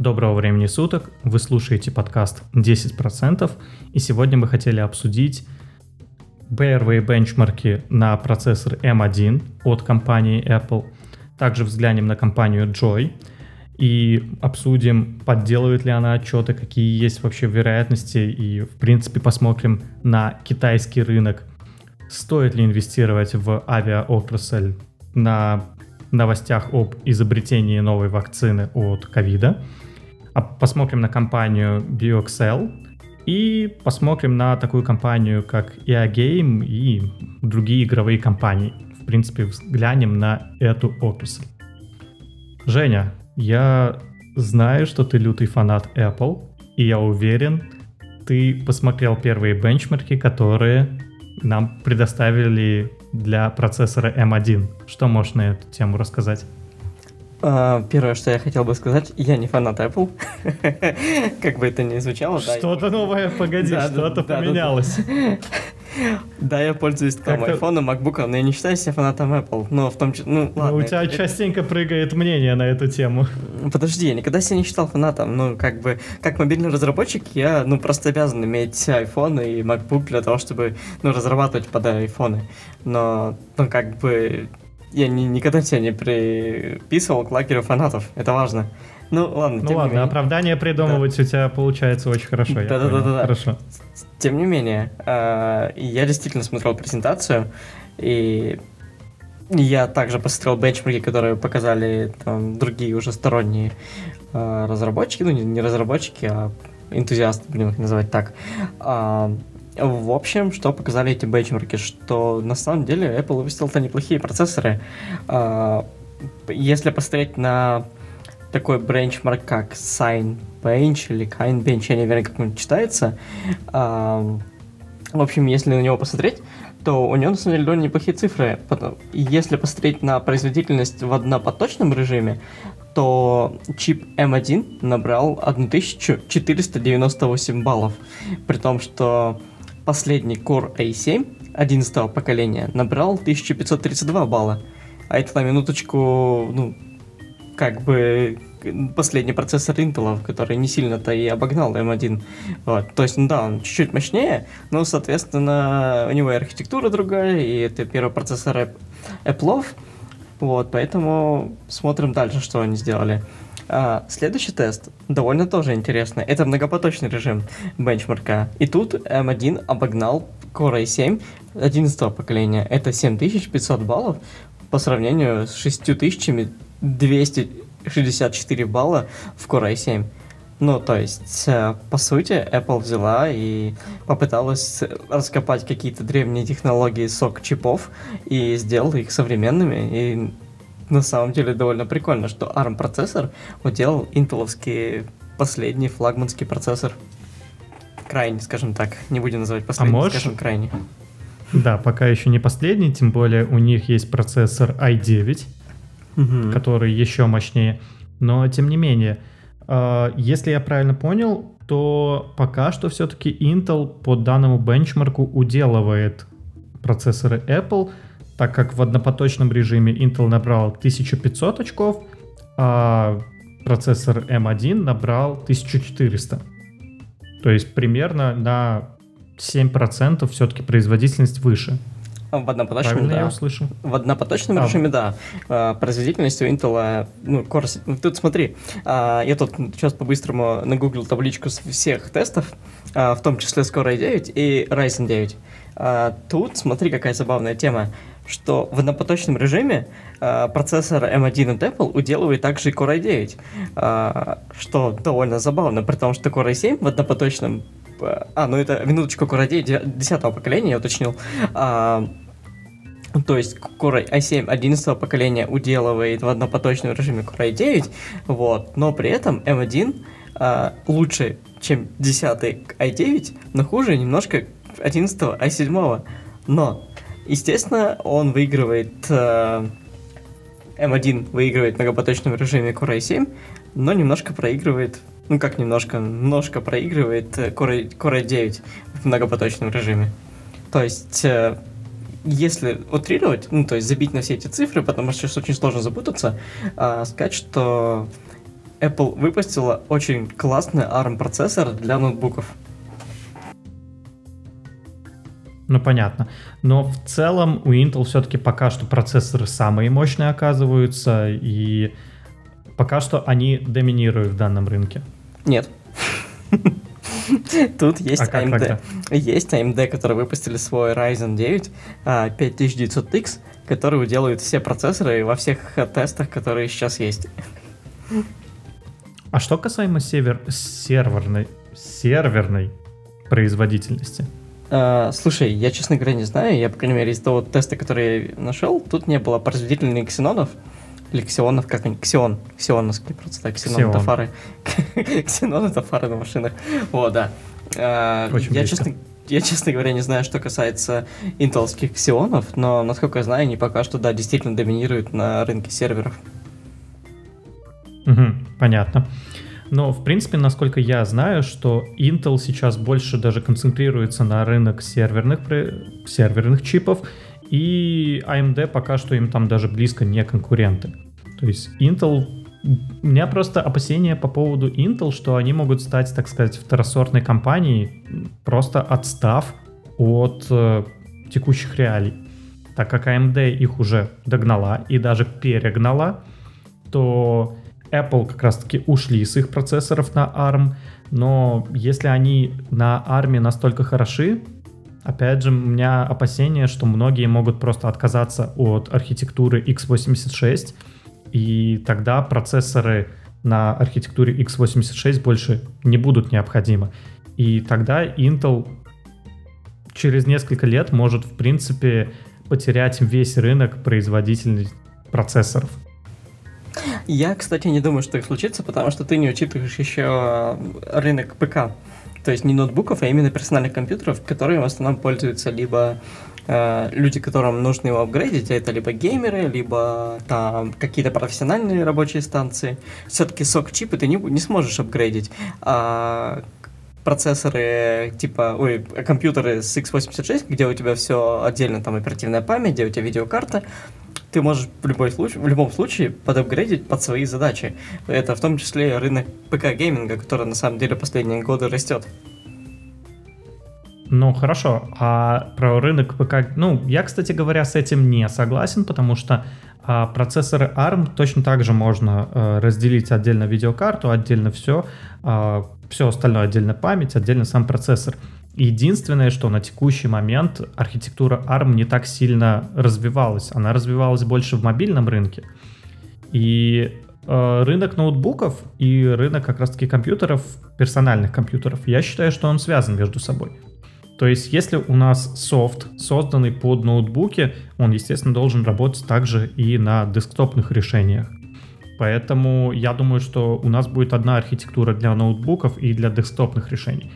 Доброго времени суток, вы слушаете подкаст 10%, и сегодня мы хотели обсудить первые бенчмарки на процессор M1 от компании Apple, также взглянем на компанию Joy и обсудим, подделывает ли она отчеты, какие есть вообще вероятности, и в принципе посмотрим на китайский рынок, стоит ли инвестировать в авиаотрасль на новостях об изобретении новой вакцины от ковида. А посмотрим на компанию BioXL и посмотрим на такую компанию, как EA Game и другие игровые компании. В принципе, взглянем на эту отрасль. Женя, я знаю, что ты лютый фанат Apple, и я уверен, ты посмотрел первые бенчмарки, которые нам предоставили для процессора M1. Что можешь на эту тему рассказать? А, первое, что я хотел бы сказать, я не фанат Apple. как бы это ни звучало. Что-то новое, погоди, что-то поменялось. Да, я пользуюсь там айфоном, MacBook, но я не считаю себя фанатом Apple. Но в том числе, ну ладно. у тебя частенько прыгает мнение на эту тему. Подожди, я никогда себя не считал фанатом. Ну, как бы, как мобильный разработчик, я, ну, просто обязан иметь iPhone и MacBook для того, чтобы, ну, разрабатывать под айфоны. Но, ну, как бы, я ни, никогда тебя не приписывал к лагерю фанатов. Это важно. Ну ладно. Ну ладно, оправдание придумывать да. у тебя получается очень хорошо. Да, да, да, да. Хорошо. Тем не менее, э, я действительно смотрел презентацию, и я также посмотрел бенчмарки, которые показали там, другие уже сторонние э, разработчики, ну не, не разработчики, а энтузиасты, будем их называть так. В общем, что показали эти бенчмарки, что на самом деле Apple выпустил-то неплохие процессоры. А, если посмотреть на такой бенчмарк, как Sign Bench или Kind Bench, я не уверен, как он читается. А, в общем, если на него посмотреть, то у него на самом деле довольно неплохие цифры. Если посмотреть на производительность в однопоточном режиме, то чип M1 набрал 1498 баллов. При том, что последний Core i7 11 поколения набрал 1532 балла. А это на минуточку, ну, как бы последний процессор Intel, который не сильно-то и обогнал M1. Вот. То есть, ну да, он чуть-чуть мощнее, но, соответственно, у него и архитектура другая, и это первый процессор Apple. Вот, поэтому смотрим дальше, что они сделали. А, следующий тест довольно тоже интересный. Это многопоточный режим бенчмарка. И тут M1 обогнал Core i7 11 поколения. Это 7500 баллов по сравнению с 6264 балла в Core i7. Ну, то есть, э, по сути, Apple взяла и попыталась раскопать какие-то древние технологии сок чипов и сделала их современными. И на самом деле довольно прикольно, что ARM процессор уделал интеловский последний флагманский процессор. Крайний, скажем так. Не будем называть последний, а можешь... скажем крайний. Да, пока еще не последний, тем более у них есть процессор i9, угу. который еще мощнее. Но тем не менее, а, если я правильно понял, то пока что все-таки Intel по данному бенчмарку уделывает процессоры Apple, так как в однопоточном режиме Intel набрал 1500 очков, а процессор M1 набрал 1400. То есть примерно на 7% все-таки производительность выше. В однопоточном, Правильно да. я услышал? В однопоточном а. режиме, да. А, производительность у Intel, ну, Core, тут смотри, а, я тут сейчас по-быстрому нагуглил табличку всех тестов, в том числе с Core i9 и Ryzen 9. Тут смотри, какая забавная тема что в однопоточном режиме э, процессор M1 от Apple уделывает также и Core i9, э, что довольно забавно, при том, что Core i7 в однопоточном... Э, а, ну это, минуточку, Core i9 10 поколения, я уточнил. Э, то есть Core i7 11 поколения уделывает в однопоточном режиме Core i9, вот, но при этом M1 э, лучше, чем 10 i9, но хуже немножко 11 i7. Но Естественно, он выигрывает... Э, M1 выигрывает в многопоточном режиме Core i7, но немножко проигрывает... Ну как немножко? Немножко проигрывает э, Core, Core i9 в многопоточном режиме. То есть... Э, если утрировать, ну, то есть забить на все эти цифры, потому что сейчас очень сложно запутаться, а, сказать, что Apple выпустила очень классный ARM-процессор для ноутбуков. Ну, понятно. Но в целом у Intel все-таки пока что процессоры самые мощные оказываются, и пока что они доминируют в данном рынке. Нет. Тут есть а AMD. Есть AMD, которые выпустили свой Ryzen 9 5900X, который делают все процессоры во всех тестах, которые сейчас есть. А что касаемо север... серверной, серверной производительности? Uh, слушай, я, честно говоря, не знаю. Я, по крайней мере, из того теста, который я нашел, тут не было производительных ксенонов. Или ксионов, как они? Ксион. Ксионовские просто так. Ксенон, Ксион. это фары. Ксенон это фары на машинах. О, да. Uh, Очень я, честно, я, честно говоря, не знаю, что касается интелских ксионов, но, насколько я знаю, они пока что, да, действительно доминируют на рынке серверов. Угу, понятно. Но, в принципе, насколько я знаю, что Intel сейчас больше даже концентрируется на рынок серверных, серверных чипов, и AMD пока что им там даже близко не конкуренты. То есть Intel... У меня просто опасения по поводу Intel, что они могут стать, так сказать, второсортной компанией, просто отстав от э, текущих реалий. Так как AMD их уже догнала и даже перегнала, то Apple как раз-таки ушли с их процессоров на ARM, но если они на ARM настолько хороши, опять же, у меня опасение, что многие могут просто отказаться от архитектуры x86, и тогда процессоры на архитектуре x86 больше не будут необходимы. И тогда Intel через несколько лет может, в принципе, потерять весь рынок производителей процессоров. Я, кстати, не думаю, что так случится, потому что ты не учитываешь еще рынок ПК. То есть не ноутбуков, а именно персональных компьютеров, которые в основном пользуются либо э, люди, которым нужно его апгрейдить, а это либо геймеры, либо там какие-то профессиональные рабочие станции. Все-таки SoC-чипы ты не, не сможешь апгрейдить. А процессоры, типа, ой, компьютеры с x86, где у тебя все отдельно, там оперативная память, где у тебя видеокарта, ты можешь в, любой случай, в любом случае подапгрейдить под свои задачи. Это в том числе рынок ПК-гейминга, который на самом деле последние годы растет. Ну, хорошо. А про рынок ПК... Ну, я, кстати говоря, с этим не согласен, потому что а, процессоры ARM точно так же можно а, разделить отдельно видеокарту, отдельно все, а, все остальное отдельно память, отдельно сам процессор. Единственное, что на текущий момент архитектура ARM не так сильно развивалась. Она развивалась больше в мобильном рынке. И э, рынок ноутбуков и рынок как раз-таки компьютеров, персональных компьютеров, я считаю, что он связан между собой. То есть, если у нас софт, созданный под ноутбуки, он, естественно, должен работать также и на десктопных решениях. Поэтому я думаю, что у нас будет одна архитектура для ноутбуков и для десктопных решений.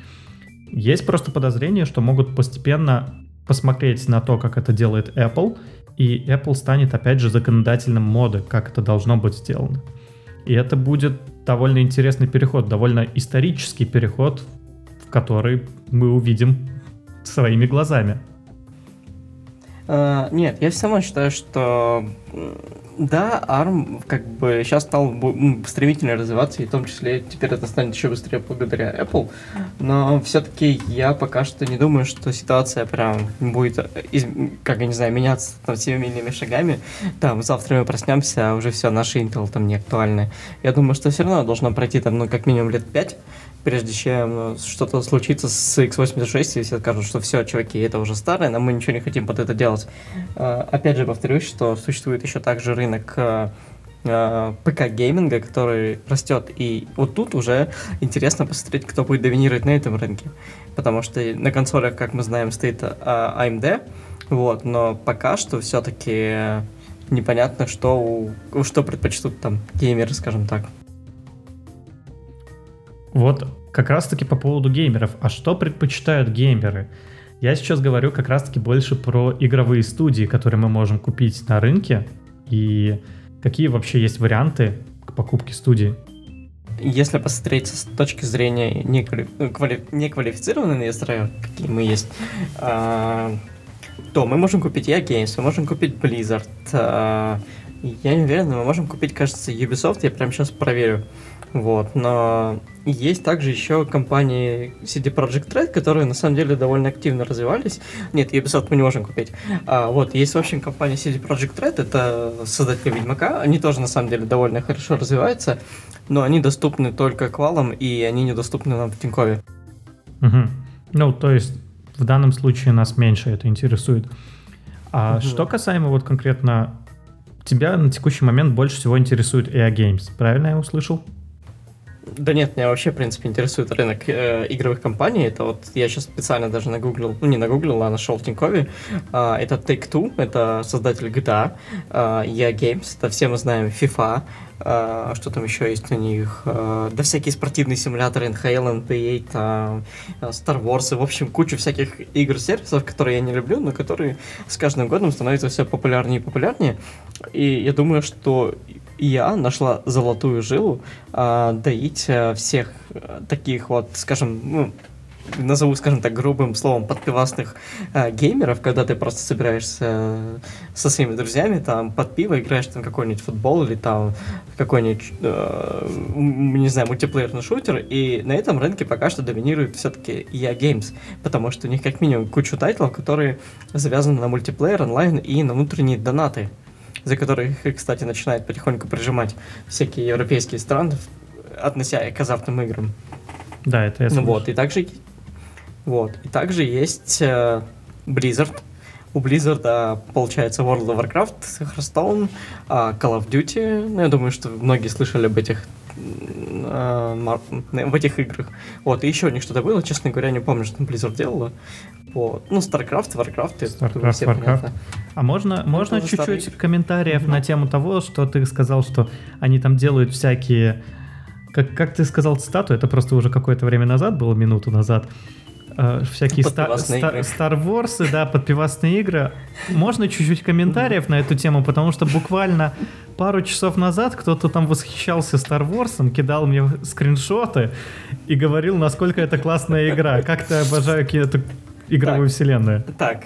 Есть просто подозрение, что могут постепенно посмотреть на то, как это делает Apple, и Apple станет опять же законодательным моды, как это должно быть сделано. И это будет довольно интересный переход, довольно исторический переход, в который мы увидим своими глазами. Uh, нет, я все равно считаю, что да, ARM как бы сейчас стал стремительно развиваться, и в том числе теперь это станет еще быстрее благодаря Apple. Но все-таки я пока что не думаю, что ситуация прям будет, из, как я не знаю, меняться там семимильными шагами. Там завтра мы проснемся, а уже все, наши Intel там не актуальны. Я думаю, что все равно должно пройти там, ну, как минимум лет пять, прежде чем ну, что-то случится с x86, и все скажут, что все, чуваки, это уже старое, но мы ничего не хотим под это делать. Э, опять же, повторюсь, что существует еще также рынок э, ПК-гейминга, который растет, и вот тут уже интересно посмотреть, кто будет доминировать на этом рынке, потому что на консолях, как мы знаем, стоит AMD, вот, но пока что все-таки непонятно, что, что предпочтут там геймеры, скажем так. Вот как раз-таки по поводу геймеров. А что предпочитают геймеры? Я сейчас говорю как раз-таки больше про игровые студии, которые мы можем купить на рынке, и какие вообще есть варианты к покупке студии. Если посмотреть с точки зрения неквали... квали... неквалифицированных инвесторов, какие мы есть, а, то мы можем купить EA Games, мы можем купить Blizzard, а, Я не уверен, но мы можем купить, кажется, Ubisoft, я прямо сейчас проверю. Вот, но есть также еще компании CD Projekt Red, которые на самом деле довольно активно развивались. Нет, Ubisoft мы не можем купить. А, вот, есть, в общем, компания CD Projekt Red, это создатели Ведьмака. Они тоже, на самом деле, довольно хорошо развиваются, но они доступны только квалам, и они недоступны нам в Тинькове. Угу. Ну, то есть, в данном случае нас меньше это интересует. А угу. что касаемо вот конкретно тебя на текущий момент больше всего интересует EA Games, правильно я услышал? Да нет, меня вообще, в принципе, интересует рынок э, игровых компаний. Это вот я сейчас специально даже нагуглил, ну не нагуглил, а нашел в Тинькове. Э, это Take-Two, это создатель GTA, э, EA Games, это все мы знаем FIFA, э, что там еще есть у них, э, да всякие спортивные симуляторы, NHL, NBA, там, Star Wars, и, в общем, кучу всяких игр-сервисов, которые я не люблю, но которые с каждым годом становятся все популярнее и популярнее. И я думаю, что я нашла золотую жилу э, доить э, всех э, таких вот, скажем, ну, назову, скажем так, грубым словом, подпивасных э, геймеров, когда ты просто собираешься э, со своими друзьями, там, под пиво играешь там какой-нибудь футбол или там какой-нибудь, э, не знаю, мультиплеерный шутер, и на этом рынке пока что доминирует все-таки EA Games, потому что у них как минимум кучу тайтлов, которые завязаны на мультиплеер, онлайн и на внутренние донаты за которые их, кстати, начинают потихоньку прижимать всякие европейские страны, относя к азартным играм. Да, это я Ну вот, и также, вот, и также есть э, Blizzard. У Blizzard, а, получается, World of Warcraft, Hearthstone, а, Call of Duty. Ну, я думаю, что многие слышали об этих в этих играх. Вот, и еще у них что-то было, честно говоря, не помню, что там Blizzard делала. Вот. Ну, StarCraft, Warcraft, StarCraft, все Warcraft. Понятно. А можно, ну, можно чуть-чуть старый... комментариев mm-hmm. на тему того, что ты сказал, что они там делают всякие... Как, как ты сказал цитату, это просто уже какое-то время назад было, минуту назад, Uh, всякие ста- ста- Star Wars, да, подпивасные игры. Можно чуть-чуть комментариев на эту тему, потому что буквально пару часов назад кто-то там восхищался Star Wars, кидал мне скриншоты и говорил, насколько это классная игра. Как ты обожаю эту игровую так, вселенную. Так,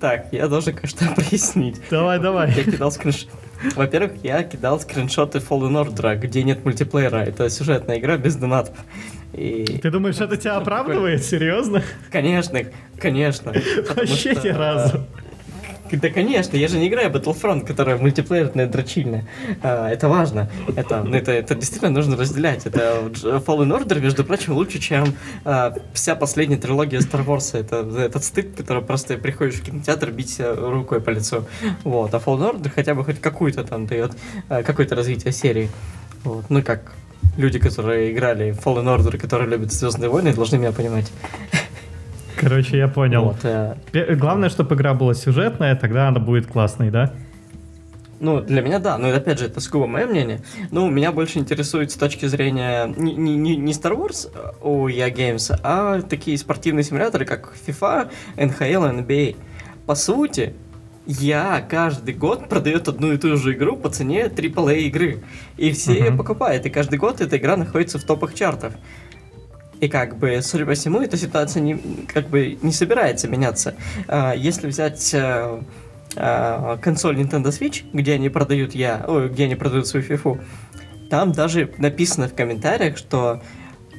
так, я должен кое-что прояснить. Давай, давай. Я кидал скриншоты. Во-первых, я кидал скриншоты Fallen Order, где нет мультиплеера. Это сюжетная игра без донатов. И... Ты думаешь, это тебя оправдывает? Серьезно? Конечно, конечно. Вообще ни разу. Да, конечно, я же не играю Battlefront, которая мультиплеерная дрочильная. А, это важно. Это, ну, это, это действительно нужно разделять. Это Fallen Order, между прочим, лучше, чем а, вся последняя трилогия Star Wars. Это этот стыд, который просто приходишь в кинотеатр бить рукой по лицу. Вот. А Fallen Order хотя бы хоть какую-то там дает, а, какое-то развитие серии. Вот. Ну, как люди, которые играли в Fallen Order, которые любят Звездные войны, должны меня понимать. Короче, я понял. Вот, э... Главное, чтобы игра была сюжетная, тогда она будет классной, да? Ну, для меня да, но опять же, это сугубо мое мнение. Ну, меня больше интересует с точки зрения не, не, не Star Wars э, у EA Games, а такие спортивные симуляторы, как FIFA, NHL, NBA. По сути, я каждый год продает одну и ту же игру по цене AAA игры. И все uh-huh. ее покупают. И каждый год эта игра находится в топах чартов. И как бы, судя по всему, эта ситуация не, как бы не собирается меняться. А, если взять а, а, консоль Nintendo Switch, где они продают я, ой, где они продают свою FIFA, там даже написано в комментариях, что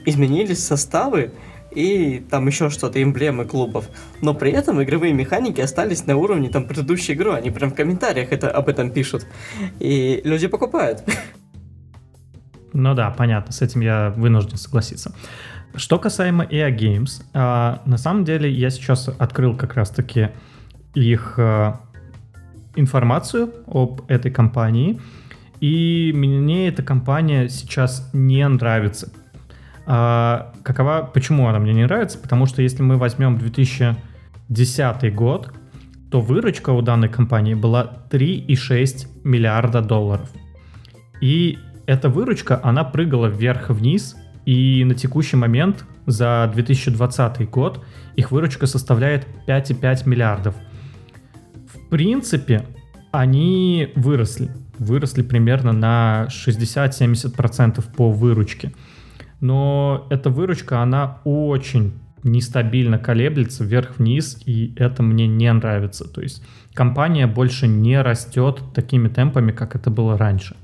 изменились составы и там еще что-то, эмблемы клубов. Но при этом игровые механики остались на уровне там предыдущей игры. Они прям в комментариях это, об этом пишут. И люди покупают. Ну да, понятно, с этим я вынужден согласиться. Что касаемо EA Games, а, на самом деле я сейчас открыл как раз-таки их а, информацию об этой компании, и мне эта компания сейчас не нравится. А, какова, почему она мне не нравится? Потому что если мы возьмем 2010 год, то выручка у данной компании была 3,6 миллиарда долларов. И эта выручка, она прыгала вверх-вниз и на текущий момент за 2020 год их выручка составляет 5,5 миллиардов. В принципе, они выросли. Выросли примерно на 60-70% по выручке. Но эта выручка, она очень нестабильно колеблется вверх-вниз, и это мне не нравится. То есть компания больше не растет такими темпами, как это было раньше.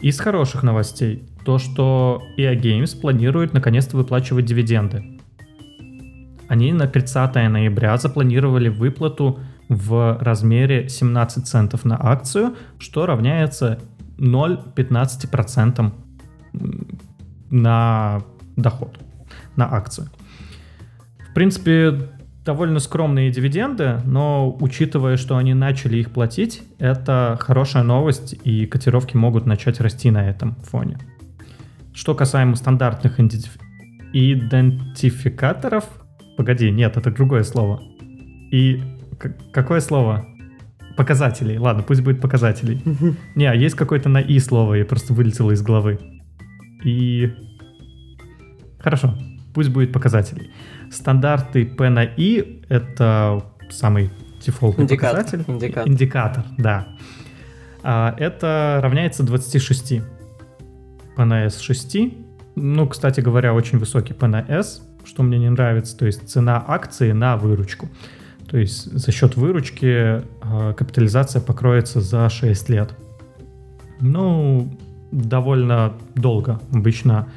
Из хороших новостей то, что EA Games планирует наконец-то выплачивать дивиденды. Они на 30 ноября запланировали выплату в размере 17 центов на акцию, что равняется 0,15% на доход, на акцию. В принципе, довольно скромные дивиденды, но учитывая, что они начали их платить, это хорошая новость, и котировки могут начать расти на этом фоне. Что касаемо стандартных идентификаторов, погоди, нет, это другое слово. И какое слово? Показателей. Ладно, пусть будет показателей. Не, а есть какое-то на «и» слово, я просто вылетело из головы. И... Хорошо, пусть будет показателей. Стандарты P на I — это самый дефолтный индикатор, показатель. Индикатор. Индикатор, да. А, это равняется 26. P на S 6. Ну, кстати говоря, очень высокий P на S, что мне не нравится. То есть цена акции на выручку. То есть за счет выручки э, капитализация покроется за 6 лет. Ну, довольно долго. Обычно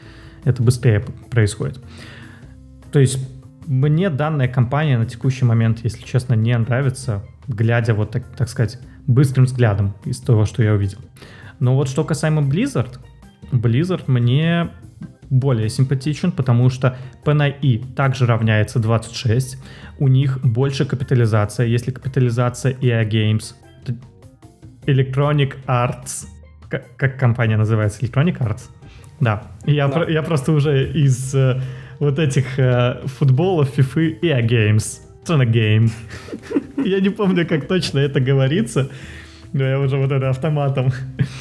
это быстрее происходит. То есть мне данная компания на текущий момент, если честно, не нравится, глядя вот так, так сказать, быстрым взглядом из того, что я увидел. Но вот что касаемо Blizzard, Blizzard мне более симпатичен, потому что P на I также равняется 26. У них больше капитализация. Если капитализация EA Games, Electronic Arts, как, как компания называется? Electronic Arts? Да. Я, да. Про, я просто уже из э, вот этих э, футболов, FIFA EA Games. Что на game? Я не помню, как точно это говорится, но я уже вот это автоматом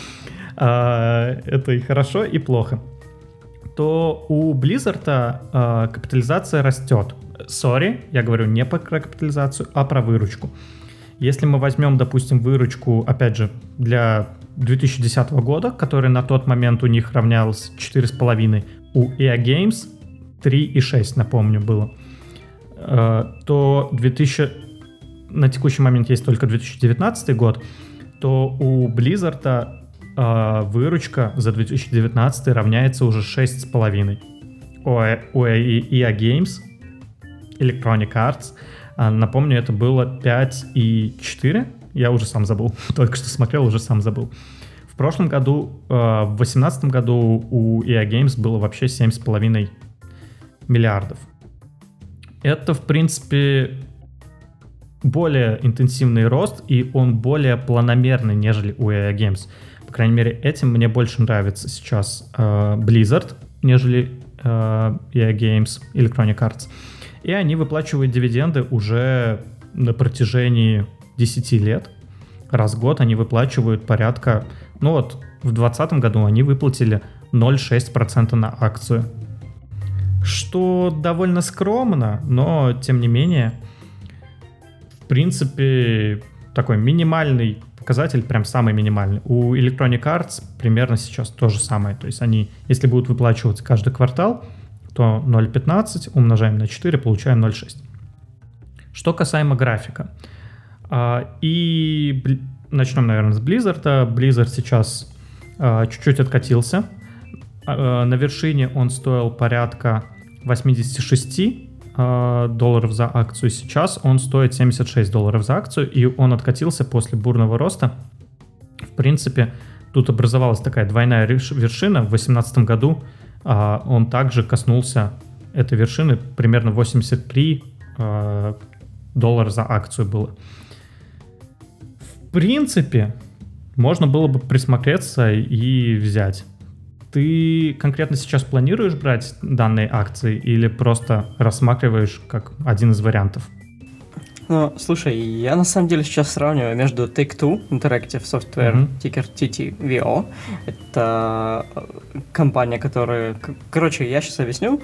а, это и хорошо, и плохо, то у Blizzard а, капитализация растет. Сори, я говорю не про капитализацию, а про выручку. Если мы возьмем, допустим, выручку, опять же, для 2010 года, который на тот момент у них равнялся 4,5, у EA Games 3,6, напомню, было, а, то 2000, на текущий момент есть только 2019 год, то у Blizzard э, выручка за 2019 равняется уже 6,5. У, у EA Games, Electronic Arts, э, напомню, это было 5,4. Я уже сам забыл. Только что смотрел, уже сам забыл. В прошлом году, э, в 2018 году у EA Games было вообще 7,5 миллиардов. Это, в принципе, более интенсивный рост, и он более планомерный, нежели у EA Games. По крайней мере, этим мне больше нравится сейчас э, Blizzard, нежели э, EA Games, Electronic Arts. И они выплачивают дивиденды уже на протяжении 10 лет. Раз в год они выплачивают порядка... Ну вот, в 2020 году они выплатили 0,6% на акцию. Что довольно скромно, но тем не менее, в принципе, такой минимальный показатель прям самый минимальный. У Electronic Arts примерно сейчас то же самое. То есть они, если будут выплачиваться каждый квартал, то 0.15 умножаем на 4, получаем 0.6. Что касаемо графика. А, и начнем, наверное, с Blizzard. Blizzard сейчас а, чуть-чуть откатился. А, на вершине он стоил порядка 86 Э, долларов за акцию. Сейчас он стоит 76 долларов за акцию, и он откатился после бурного роста. В принципе, тут образовалась такая двойная вершина. В 2018 году он также коснулся этой вершины, примерно 83 а, доллара за акцию было. В принципе, можно было бы присмотреться и взять. Ты конкретно сейчас планируешь брать данные акции или просто рассматриваешь как один из вариантов? Ну, слушай, я на самом деле сейчас сравниваю между Take-Two Interactive Software, mm-hmm. тикер TTVO. Это э, компания, которая... Короче, я сейчас объясню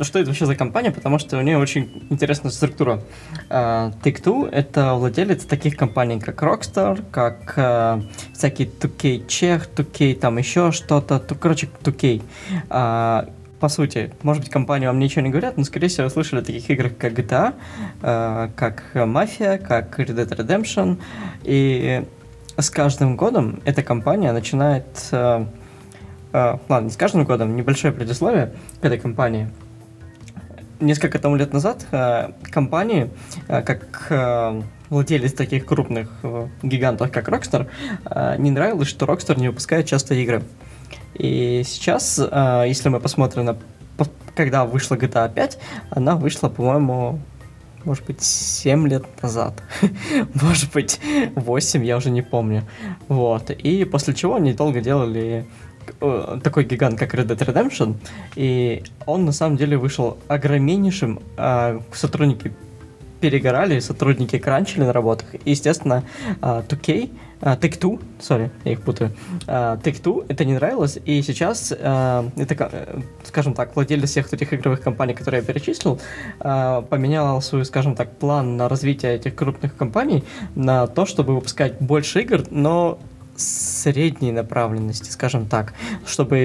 что это вообще за компания, потому что у нее очень интересная структура. Uh, Take-Two — это владелец таких компаний, как Rockstar, как uh, всякие 2K Czech, 2K там еще что-то, то, короче, 2K. Uh, по сути, может быть, компании вам ничего не говорят, но, скорее всего, слышали о таких играх, как GTA, э, как Mafia, как Red Dead Redemption, и с каждым годом эта компания начинает... Э, э, ладно, не с каждым годом, небольшое предисловие к этой компании. Несколько тому лет назад э, компании, э, как э, владелец таких крупных э, гигантов, как Rockstar, э, не нравилось, что Rockstar не выпускает часто игры. И сейчас, э, если мы посмотрим на когда вышла GTA 5, она вышла, по-моему, может быть, 7 лет назад. может быть, 8, я уже не помню. Вот. И после чего они долго делали такой гигант, как Red Dead Redemption, и он на самом деле вышел огромнейшим. А сотрудники перегорали, сотрудники кранчили на работах. И, естественно, 2K, а, Take-Two, сори, я их путаю, а, Take-Two это не нравилось, и сейчас а, это, скажем так, владелец всех этих игровых компаний, которые я перечислил, поменял свой, скажем так, план на развитие этих крупных компаний на то, чтобы выпускать больше игр, но средней направленности, скажем так, чтобы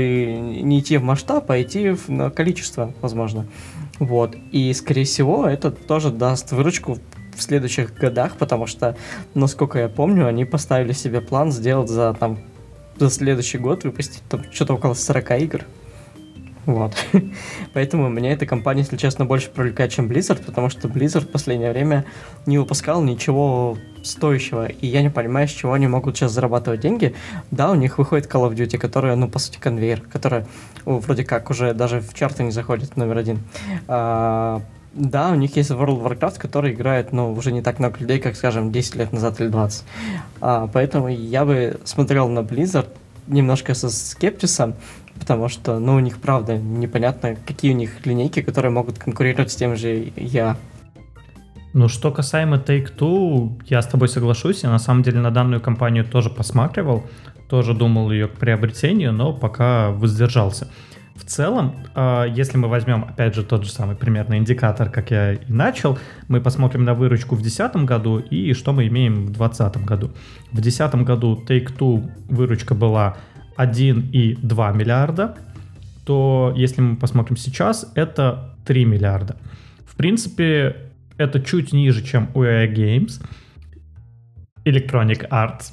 не идти в масштаб, а идти в количество, возможно. Вот. И, скорее всего, это тоже даст выручку в следующих годах, потому что, насколько я помню, они поставили себе план сделать за там за следующий год выпустить там что-то около 40 игр. Вот. Поэтому меня эта компания, если честно, больше привлекает, чем Blizzard, потому что Blizzard в последнее время не выпускал ничего стоящего, и я не понимаю, с чего они могут сейчас зарабатывать деньги. Да, у них выходит Call of Duty, которая, ну, по сути, конвейер, которая ну, вроде как уже даже в чарты не заходит номер один. А, да, у них есть World of Warcraft, который играет, ну, уже не так много людей, как, скажем, 10 лет назад или 20. А, поэтому я бы смотрел на Blizzard немножко со скептисом, потому что, ну, у них, правда, непонятно, какие у них линейки, которые могут конкурировать с тем же я. Ну, что касаемо Take-Two, я с тобой соглашусь, я на самом деле на данную компанию тоже посматривал, тоже думал ее к приобретению, но пока воздержался. В целом, а, если мы возьмем, опять же, тот же самый примерный индикатор, как я и начал, мы посмотрим на выручку в 2010 году и что мы имеем в 2020 году. В 2010 году Take-Two выручка была 1,2 миллиарда, то если мы посмотрим сейчас, это 3 миллиарда. В принципе, это чуть ниже, чем у EA Games, Electronic Arts.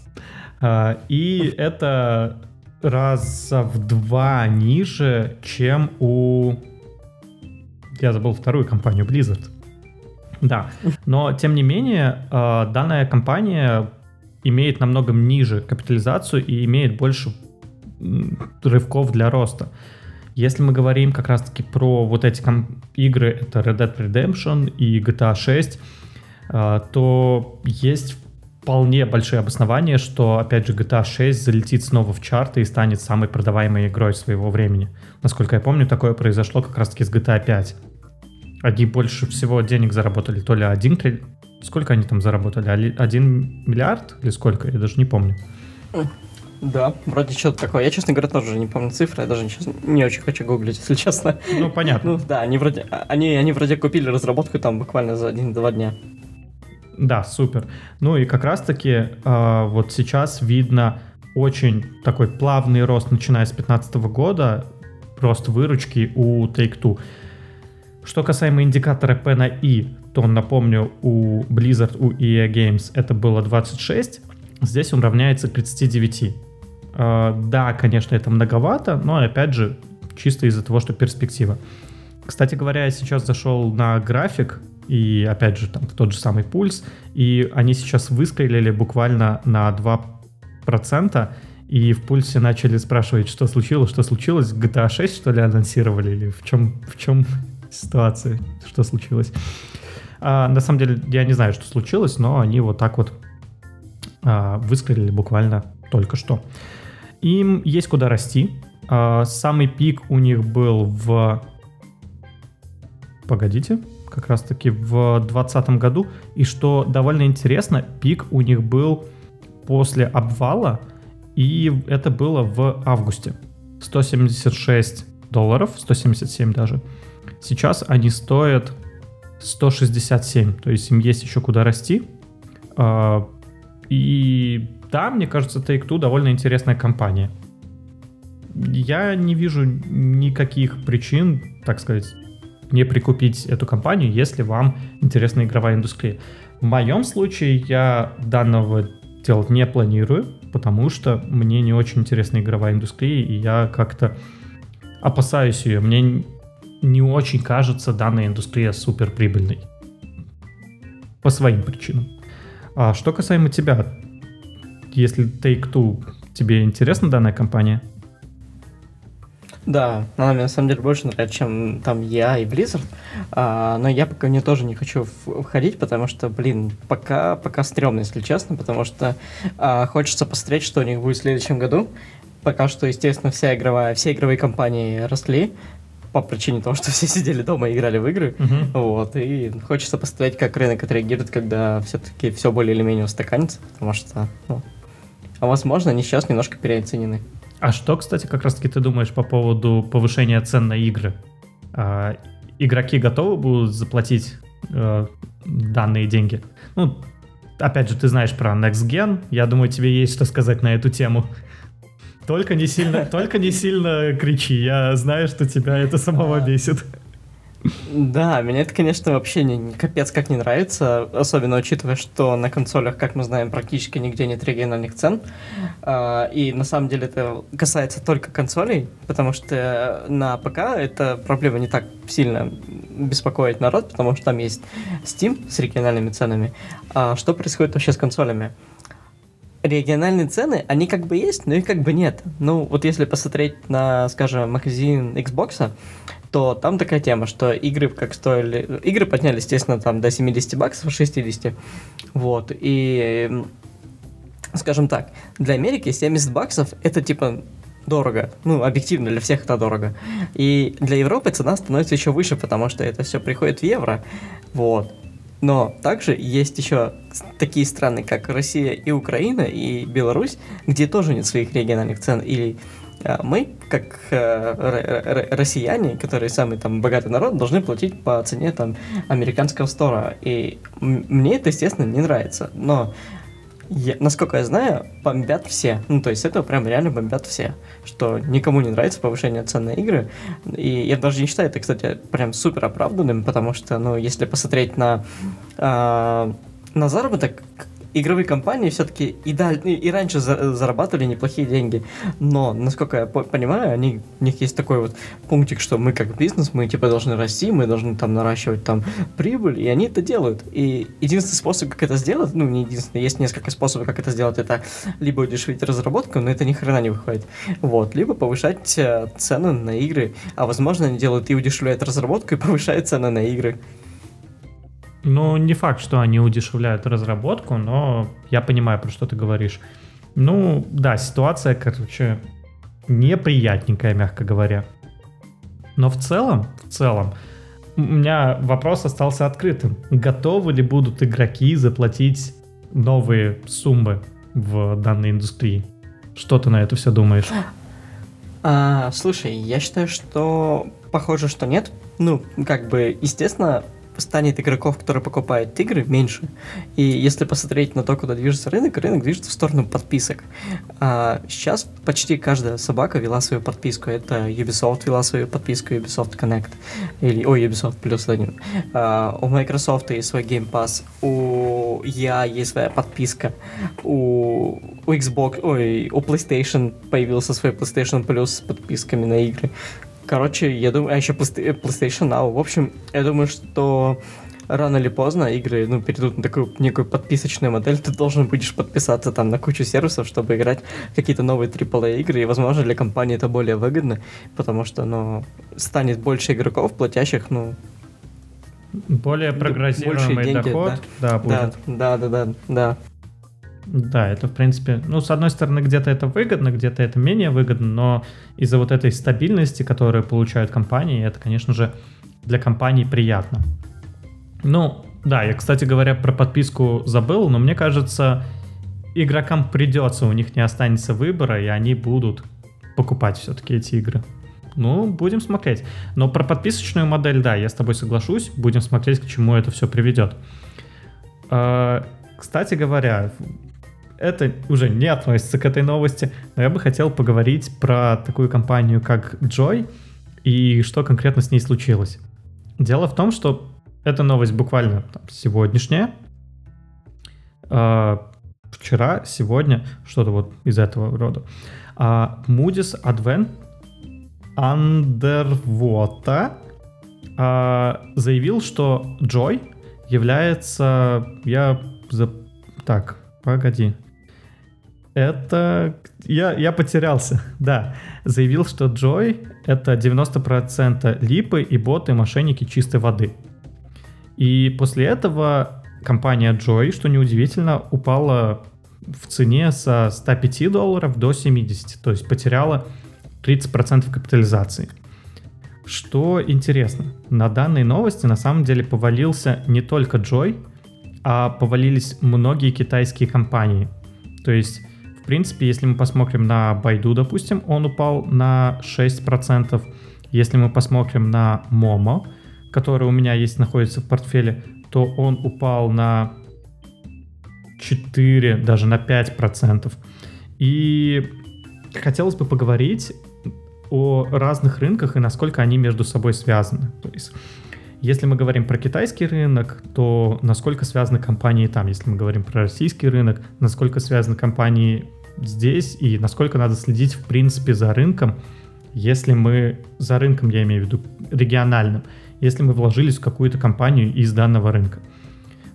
А, и это раза в два ниже, чем у... Я забыл вторую компанию, Blizzard. Да, но тем не менее, а, данная компания имеет намного ниже капитализацию и имеет больше рывков для роста. Если мы говорим как раз-таки про вот эти игры, это Red Dead Redemption и GTA 6, а, то есть вполне большие обоснования, что, опять же, GTA 6 залетит снова в чарты и станет самой продаваемой игрой своего времени. Насколько я помню, такое произошло как раз-таки с GTA 5. Они больше всего денег заработали, то ли один... Сколько они там заработали? Один миллиард или сколько? Я даже не помню. Да, вроде что-то такое. Я, честно говоря, тоже не помню цифры, я даже сейчас не очень хочу гуглить, если честно. Ну, понятно. Ну, да, они вроде, они, они вроде купили разработку там буквально за один-два дня. Да, супер. Ну и как раз-таки э, вот сейчас видно очень такой плавный рост, начиная с 2015 года, рост выручки у Take-Two. Что касаемо индикатора P на I, то, напомню, у Blizzard, у EA Games это было 26, здесь он равняется 39. Э, да, конечно, это многовато, но опять же, чисто из-за того, что перспектива. Кстати говоря, я сейчас зашел на график, и опять же там тот же самый пульс, и они сейчас выстрелили буквально на 2%, и в пульсе начали спрашивать, что случилось, что случилось, GTA 6 что ли анонсировали, или в чем, в чем ситуация, что случилось. А, на самом деле я не знаю, что случилось, но они вот так вот а, выстрелили буквально только что. Им есть куда расти. А, самый пик у них был в... Погодите, как раз-таки в 2020 году. И что довольно интересно, пик у них был после обвала, и это было в августе. 176 долларов, 177 даже. Сейчас они стоят 167, то есть им есть еще куда расти. А, и да, мне кажется, Take-Two довольно интересная компания. я не вижу никаких причин, так сказать, не прикупить эту компанию, если вам интересна игровая индустрия. В моем случае я данного делать не планирую, потому что мне не очень интересна игровая индустрия, и я как-то опасаюсь ее. Мне не очень кажется данная индустрия супер прибыльной. По своим причинам. А что касаемо тебя, если Take-Two, тебе интересна данная компания? Да, она мне на самом деле больше нравится, чем там я и Blizzard. А, но я пока не тоже не хочу входить, потому что, блин, пока, пока стрёмно, если честно, потому что а, хочется посмотреть, что у них будет в следующем году. Пока что, естественно, вся игровая, все игровые компании росли, по причине того, что все сидели дома и играли в игры. Uh-huh. Вот, и хочется посмотреть, как рынок отреагирует, когда все-таки все более или менее устаканится, потому что, ну, а возможно, они сейчас немножко переоценены. А что, кстати, как раз-таки ты думаешь по поводу повышения цен на игры? А, игроки готовы будут заплатить а, данные деньги? Ну, опять же, ты знаешь про Next Gen. Я думаю, тебе есть что сказать на эту тему. Только не сильно, только не сильно кричи. Я знаю, что тебя это самого бесит. Да, меня это, конечно, вообще не, капец как не нравится, особенно учитывая, что на консолях, как мы знаем, практически нигде нет региональных цен. А, и на самом деле это касается только консолей, потому что на ПК эта проблема не так сильно беспокоит народ, потому что там есть Steam с региональными ценами. А что происходит вообще с консолями? региональные цены, они как бы есть, но их как бы нет. Ну, вот если посмотреть на, скажем, магазин Xbox, то там такая тема, что игры как стоили... Игры подняли, естественно, там до 70 баксов, 60. Вот, и... Скажем так, для Америки 70 баксов это типа дорого. Ну, объективно, для всех это дорого. И для Европы цена становится еще выше, потому что это все приходит в евро. Вот. Но также есть еще такие страны, как Россия и Украина, и Беларусь, где тоже нет своих региональных цен. Или мы, как э, россияне, которые самый там богатый народ, должны платить по цене там американского стора. И мне это, естественно, не нравится. Но я, насколько я знаю, бомбят все. Ну, то есть это прям реально бомбят все. Что никому не нравится повышение цен на игры. И я даже не считаю это, кстати, прям супер оправданным, потому что, ну, если посмотреть на, э, на заработок игровые компании все-таки и, да, и раньше за, зарабатывали неплохие деньги, но, насколько я по понимаю, они, у них есть такой вот пунктик, что мы как бизнес, мы типа должны расти, мы должны там наращивать там прибыль, и они это делают. И единственный способ, как это сделать, ну, не единственный, есть несколько способов, как это сделать, это либо удешевить разработку, но это ни хрена не выходит, вот, либо повышать э, цены на игры, а возможно они делают и удешевляют разработку, и повышают цены на игры. Ну, не факт, что они удешевляют разработку, но я понимаю, про что ты говоришь. Ну, да, ситуация, короче, неприятненькая, мягко говоря. Но в целом, в целом, у меня вопрос остался открытым. Готовы ли будут игроки заплатить новые суммы в данной индустрии? Что ты на это все думаешь? А, слушай, я считаю, что похоже, что нет. Ну, как бы, естественно, станет игроков, которые покупают игры, меньше. И если посмотреть на то, куда движется рынок, рынок движется в сторону подписок. А сейчас почти каждая собака вела свою подписку. Это Ubisoft вела свою подписку, Ubisoft Connect. Или, ой, Ubisoft плюс один. А, у Microsoft есть свой Game Pass. У EA есть своя подписка. У, у Xbox, ой, у PlayStation появился свой PlayStation Plus с подписками на игры. Короче, я думаю, а еще PlayStation Now. В общем, я думаю, что рано или поздно игры ну, перейдут на такую некую подписочную модель. Ты должен будешь подписаться там на кучу сервисов, чтобы играть какие-то новые AAA игры. И, возможно, для компании это более выгодно, потому что ну, станет больше игроков, платящих, ну, более прогрессируемый деньги, доход, да, да, будет. Да, да, да, да. Да, это, в принципе, ну, с одной стороны, где-то это выгодно, где-то это менее выгодно, но из-за вот этой стабильности, которую получают компании, это, конечно же, для компаний приятно. Ну, да, я, кстати говоря, про подписку забыл, но мне кажется, игрокам придется, у них не останется выбора, и они будут покупать все-таки эти игры. Ну, будем смотреть. Но про подписочную модель, да, я с тобой соглашусь. Будем смотреть, к чему это все приведет. А, кстати говоря, это уже не относится к этой новости, но я бы хотел поговорить про такую компанию, как Joy, и что конкретно с ней случилось. Дело в том, что эта новость буквально там, сегодняшняя. Э, вчера, сегодня, что-то вот из этого рода. А Moody's Advent Underwater а, заявил, что Joy является... Я... За... Так, погоди. Это... Я, я потерялся, да. Заявил, что Joy — это 90% липы и боты, мошенники чистой воды. И после этого компания Joy, что неудивительно, упала в цене со 105 долларов до 70, то есть потеряла 30% капитализации. Что интересно, на данной новости на самом деле повалился не только Joy, а повалились многие китайские компании. То есть, в принципе, если мы посмотрим на Baidu, допустим, он упал на 6%. Если мы посмотрим на Momo, который у меня есть, находится в портфеле, то он упал на 4, даже на 5%. И хотелось бы поговорить о разных рынках и насколько они между собой связаны. То есть, если мы говорим про китайский рынок, то насколько связаны компании там. Если мы говорим про российский рынок, насколько связаны компании здесь и насколько надо следить в принципе за рынком, если мы за рынком, я имею в виду региональным, если мы вложились в какую-то компанию из данного рынка.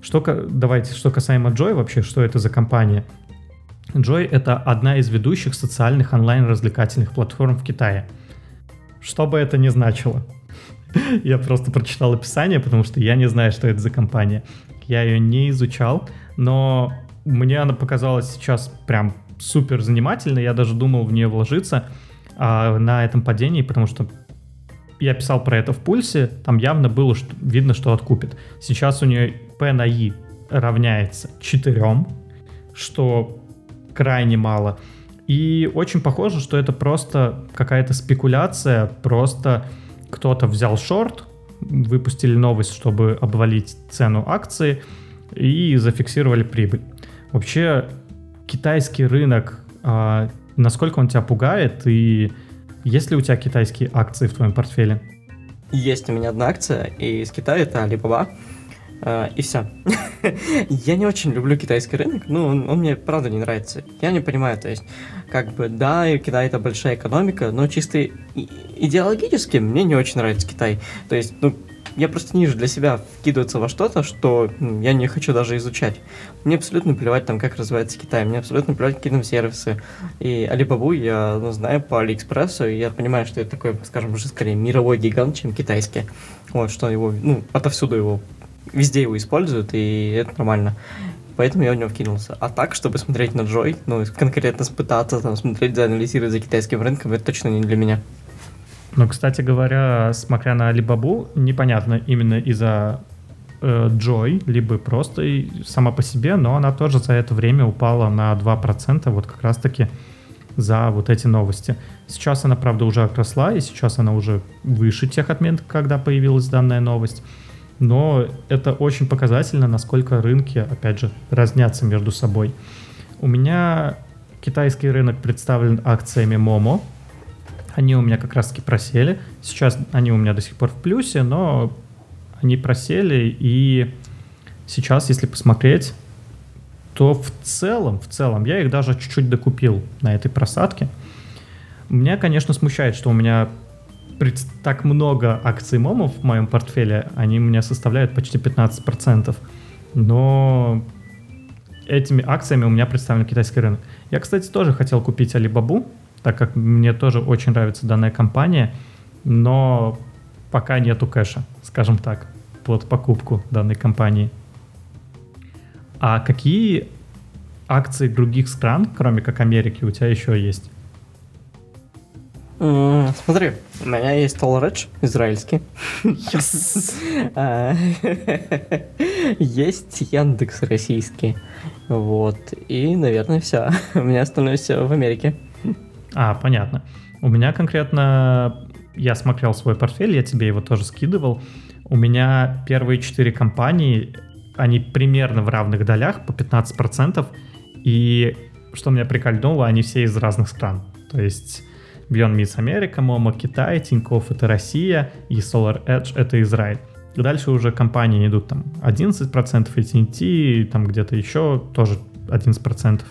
Что, давайте, что касаемо Joy вообще, что это за компания? Joy — это одна из ведущих социальных онлайн-развлекательных платформ в Китае. Что бы это ни значило. Я просто прочитал описание, потому что я не знаю, что это за компания. Я ее не изучал, но мне она показалась сейчас прям супер занимательной. Я даже думал в нее вложиться а, на этом падении, потому что я писал про это в пульсе, там явно было что, видно, что откупит. Сейчас у нее P на I равняется 4, что крайне мало. И очень похоже, что это просто какая-то спекуляция, просто кто-то взял шорт, выпустили новость, чтобы обвалить цену акции и зафиксировали прибыль. Вообще китайский рынок, а, насколько он тебя пугает и есть ли у тебя китайские акции в твоем портфеле? Есть у меня одна акция, из Китая это Alibaba. Uh, и все. я не очень люблю китайский рынок, ну, он, он мне правда не нравится. Я не понимаю, то есть, как бы, да, Китай это большая экономика, но чисто идеологически мне не очень нравится Китай. То есть, ну, я просто не вижу для себя вкидываться во что-то, что ну, я не хочу даже изучать. Мне абсолютно плевать там, как развивается Китай, мне абсолютно плевать какие там сервисы. И Alibaba я ну, знаю по Алиэкспрессу, и я понимаю, что это такой, скажем, уже скорее мировой гигант, чем китайский. Вот, что его, ну, отовсюду его, везде его используют, и это нормально. Поэтому я в него вкинулся. А так, чтобы смотреть на Джой, ну, конкретно пытаться там смотреть, анализировать за китайским рынком, это точно не для меня. Но, кстати говоря, смотря на Alibaba, непонятно именно из-за э, Joy, либо просто сама по себе, но она тоже за это время упала на 2%, вот как раз-таки за вот эти новости. Сейчас она, правда, уже отросла, и сейчас она уже выше тех отметок, когда появилась данная новость. Но это очень показательно, насколько рынки, опять же, разнятся между собой. У меня китайский рынок представлен акциями Momo, они у меня как раз-таки просели. Сейчас они у меня до сих пор в плюсе, но они просели, и сейчас, если посмотреть, то в целом, в целом, я их даже чуть-чуть докупил на этой просадке. Меня, конечно, смущает, что у меня так много акций момов в моем портфеле, они у меня составляют почти 15%. Но этими акциями у меня представлен китайский рынок. Я, кстати, тоже хотел купить Alibaba, так как мне тоже очень нравится данная компания, но пока нету кэша, скажем так, под покупку данной компании. А какие акции других стран, кроме как Америки, у тебя еще есть? Смотри, у меня есть Толредж, израильский. А, есть Яндекс российский. Вот. И, наверное, все. У меня остальное все в Америке. А, понятно. У меня конкретно, я смотрел свой портфель, я тебе его тоже скидывал. У меня первые четыре компании, они примерно в равных долях, по 15%. И что меня прикольнуло, они все из разных стран. То есть Beyond Meats Америка, Momo Китай, Тинькофф это Россия и Solar Edge это Израиль. Дальше уже компании идут там 11%, AT&T, там где-то еще тоже 11%,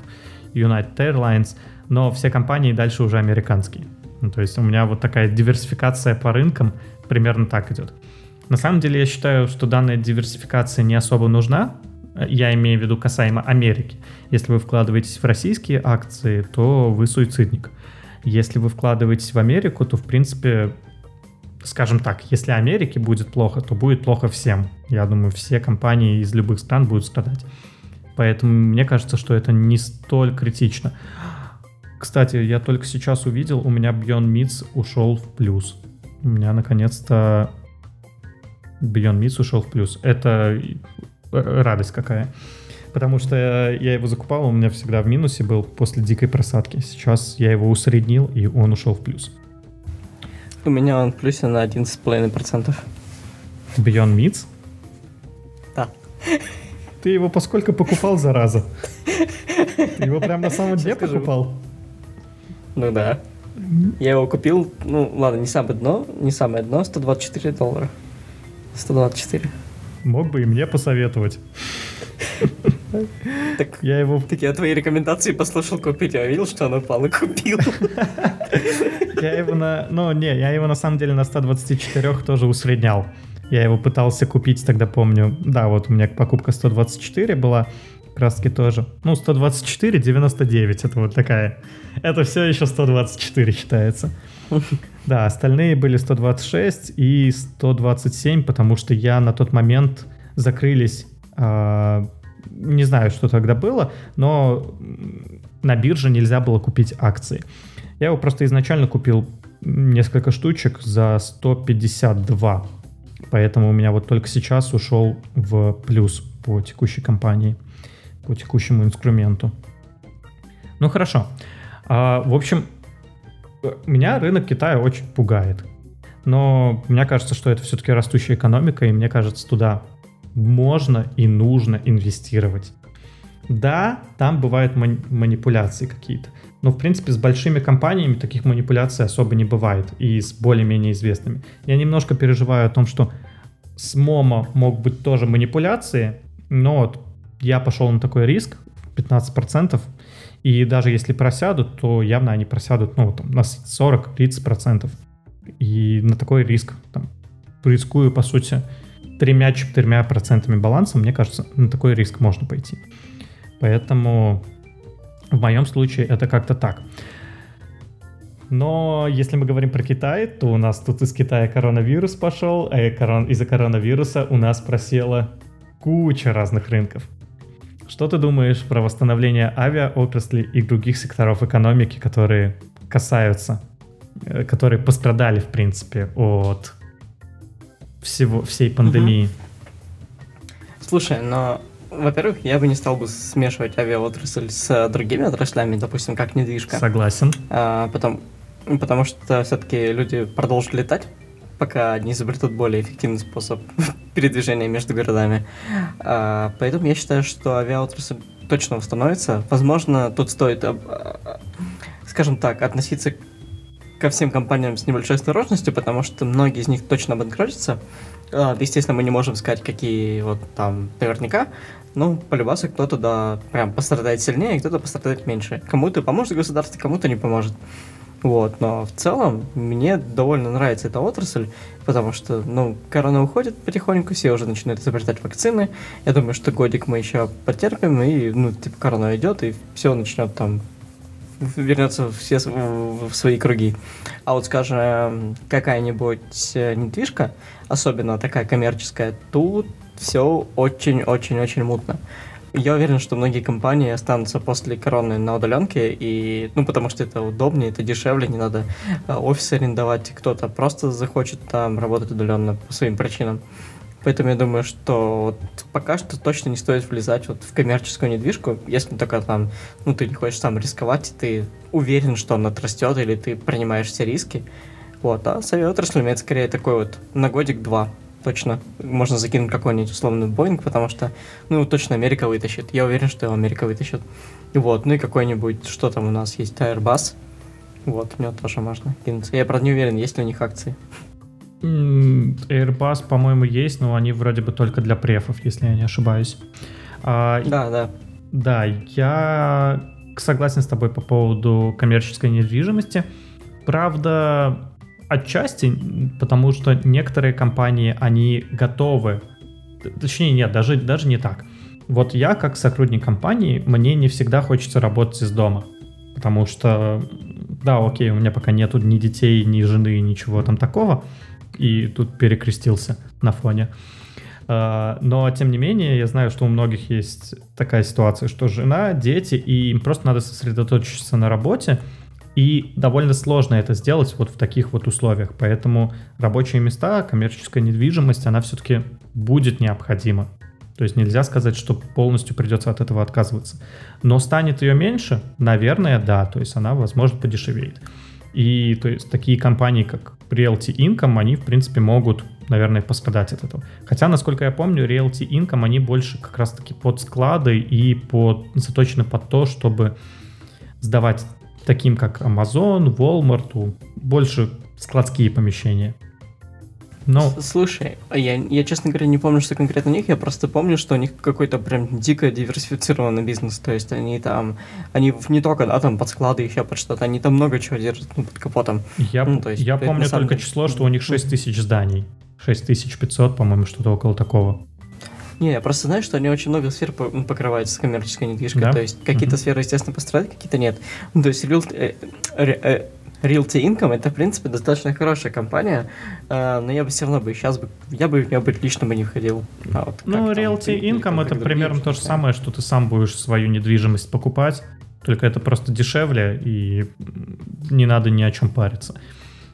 United Airlines, но все компании дальше уже американские. Ну, то есть у меня вот такая диверсификация по рынкам примерно так идет. На самом деле я считаю, что данная диверсификация не особо нужна, я имею в виду касаемо Америки. Если вы вкладываетесь в российские акции, то вы суицидник. Если вы вкладываетесь в Америку, то, в принципе, скажем так, если Америке будет плохо, то будет плохо всем. Я думаю, все компании из любых стран будут страдать. Поэтому мне кажется, что это не столь критично. Кстати, я только сейчас увидел, у меня Beyond Meats ушел в плюс. У меня наконец-то Beyond Meats ушел в плюс. Это радость какая. Потому что я его закупал, он у меня всегда в минусе был после дикой просадки. Сейчас я его усреднил, и он ушел в плюс. У меня он в плюсе на 11,5%. Beyond Meats? Да. Ты его поскольку покупал, зараза? Ты его прям на самом деле покупал? Ну да. Я его купил, ну ладно, не самое дно, не самое дно, 124 доллара. 124. Мог бы и мне посоветовать. Так, я его... Так я твои рекомендации послушал купить, я видел, что он упал и купил. Я его на... Ну, не, я его на самом деле на 124 тоже усреднял. Я его пытался купить, тогда помню. Да, вот у меня покупка 124 была. Краски тоже. Ну, 124, 99. Это вот такая. Это все еще 124 считается. Да, остальные были 126 и 127, потому что я на тот момент закрылись не знаю, что тогда было, но на бирже нельзя было купить акции. Я его просто изначально купил несколько штучек за 152. Поэтому у меня вот только сейчас ушел в плюс по текущей компании, по текущему инструменту. Ну хорошо. А, в общем, меня рынок Китая очень пугает. Но мне кажется, что это все-таки растущая экономика, и мне кажется, туда можно и нужно инвестировать. Да, там бывают мани- манипуляции какие-то, но в принципе с большими компаниями таких манипуляций особо не бывает и с более-менее известными. Я немножко переживаю о том, что с Momo могут быть тоже манипуляции, но вот я пошел на такой риск 15%, и даже если просядут, то явно они просядут ну, там, на 40-30%. И на такой риск там, рискую, по сути, тремя-четырьмя процентами баланса, мне кажется, на такой риск можно пойти. Поэтому в моем случае это как-то так. Но если мы говорим про Китай, то у нас тут из Китая коронавирус пошел, а из-за коронавируса у нас просела куча разных рынков. Что ты думаешь про восстановление авиаотрасли и других секторов экономики, которые касаются, э, которые пострадали, в принципе, от всего, всей пандемии. Слушай, но во-первых, я бы не стал бы смешивать авиаотрасль с другими отраслями, допустим, как недвижка. Согласен. А, потом, потому что все-таки люди продолжат летать, пока не изобретут более эффективный способ передвижения между городами. А, поэтому я считаю, что авиаотрасль точно восстановится. Возможно, тут стоит, а, скажем так, относиться ко всем компаниям с небольшой осторожностью, потому что многие из них точно обанкротятся. А, естественно, мы не можем сказать, какие вот там наверняка. Ну, по любасу кто-то, да, прям пострадает сильнее, кто-то пострадает меньше. Кому-то поможет государство, кому-то не поможет. Вот, но в целом мне довольно нравится эта отрасль, потому что, ну, корона уходит потихоньку, все уже начинают изобретать вакцины. Я думаю, что годик мы еще потерпим, и, ну, типа, корона идет, и все начнет там вернется все в свои круги. А вот, скажем, какая-нибудь э, недвижка, особенно такая коммерческая, тут все очень-очень-очень мутно. Я уверен, что многие компании останутся после короны на удаленке, и, ну, потому что это удобнее, это дешевле, не надо э, офис арендовать, кто-то просто захочет там работать удаленно по своим причинам. Поэтому я думаю, что вот пока что точно не стоит влезать вот в коммерческую недвижку, если только там, ну, ты не хочешь сам рисковать, ты уверен, что он отрастет, или ты принимаешь все риски. Вот, а с авиаотраслью имеет скорее такой вот на годик-два точно можно закинуть какой-нибудь условный Boeing, потому что, ну, точно Америка вытащит. Я уверен, что его Америка вытащит. Вот, ну и какой-нибудь, что там у нас есть, Airbus. Вот, в него тоже можно кинуться. Я, правда, не уверен, есть ли у них акции. Airbus, по-моему, есть, но они вроде бы только для префов, если я не ошибаюсь. А, да, да. Да, я согласен с тобой по поводу коммерческой недвижимости. Правда, отчасти, потому что некоторые компании, они готовы, точнее нет, даже, даже не так. Вот я, как сотрудник компании, мне не всегда хочется работать из дома. Потому что, да, окей, у меня пока нету ни детей, ни жены, ничего там такого. И тут перекрестился на фоне. А, но, тем не менее, я знаю, что у многих есть такая ситуация, что жена, дети, и им просто надо сосредоточиться на работе, и довольно сложно это сделать вот в таких вот условиях. Поэтому рабочие места, коммерческая недвижимость, она все-таки будет необходима. То есть нельзя сказать, что полностью придется от этого отказываться. Но станет ее меньше? Наверное, да. То есть она, возможно, подешевеет. И то есть такие компании, как Realty Income, они, в принципе, могут, наверное, пострадать от этого. Хотя, насколько я помню, Realty Income, они больше как раз-таки под склады и под, заточены под то, чтобы сдавать таким, как Amazon, Walmart, больше складские помещения. Но... Слушай, а я, я, честно говоря, не помню, что конкретно у них, я просто помню, что у них какой-то прям дико диверсифицированный бизнес, то есть они там, они не только, да, там под склады, еще под что-то, они там много чего держат ну, под капотом. Я, ну, то есть, я помню только деле... число, что у них 6 тысяч зданий, 6500, по-моему, что-то около такого. Не, я просто знаю, что они очень много сфер ну, покрывают с коммерческой недвижкой. Да? То есть какие-то mm-hmm. сферы, естественно, пострадают, какие-то нет. Ну, то есть real, э, э, Realty Income это, в принципе, достаточно хорошая компания, э, но я бы все равно бы сейчас бы, я бы в нее бы лично бы не входил. А вот ну, Realty ты, Income это примерно то же самое, что ты сам будешь свою недвижимость покупать, только это просто дешевле и не надо ни о чем париться.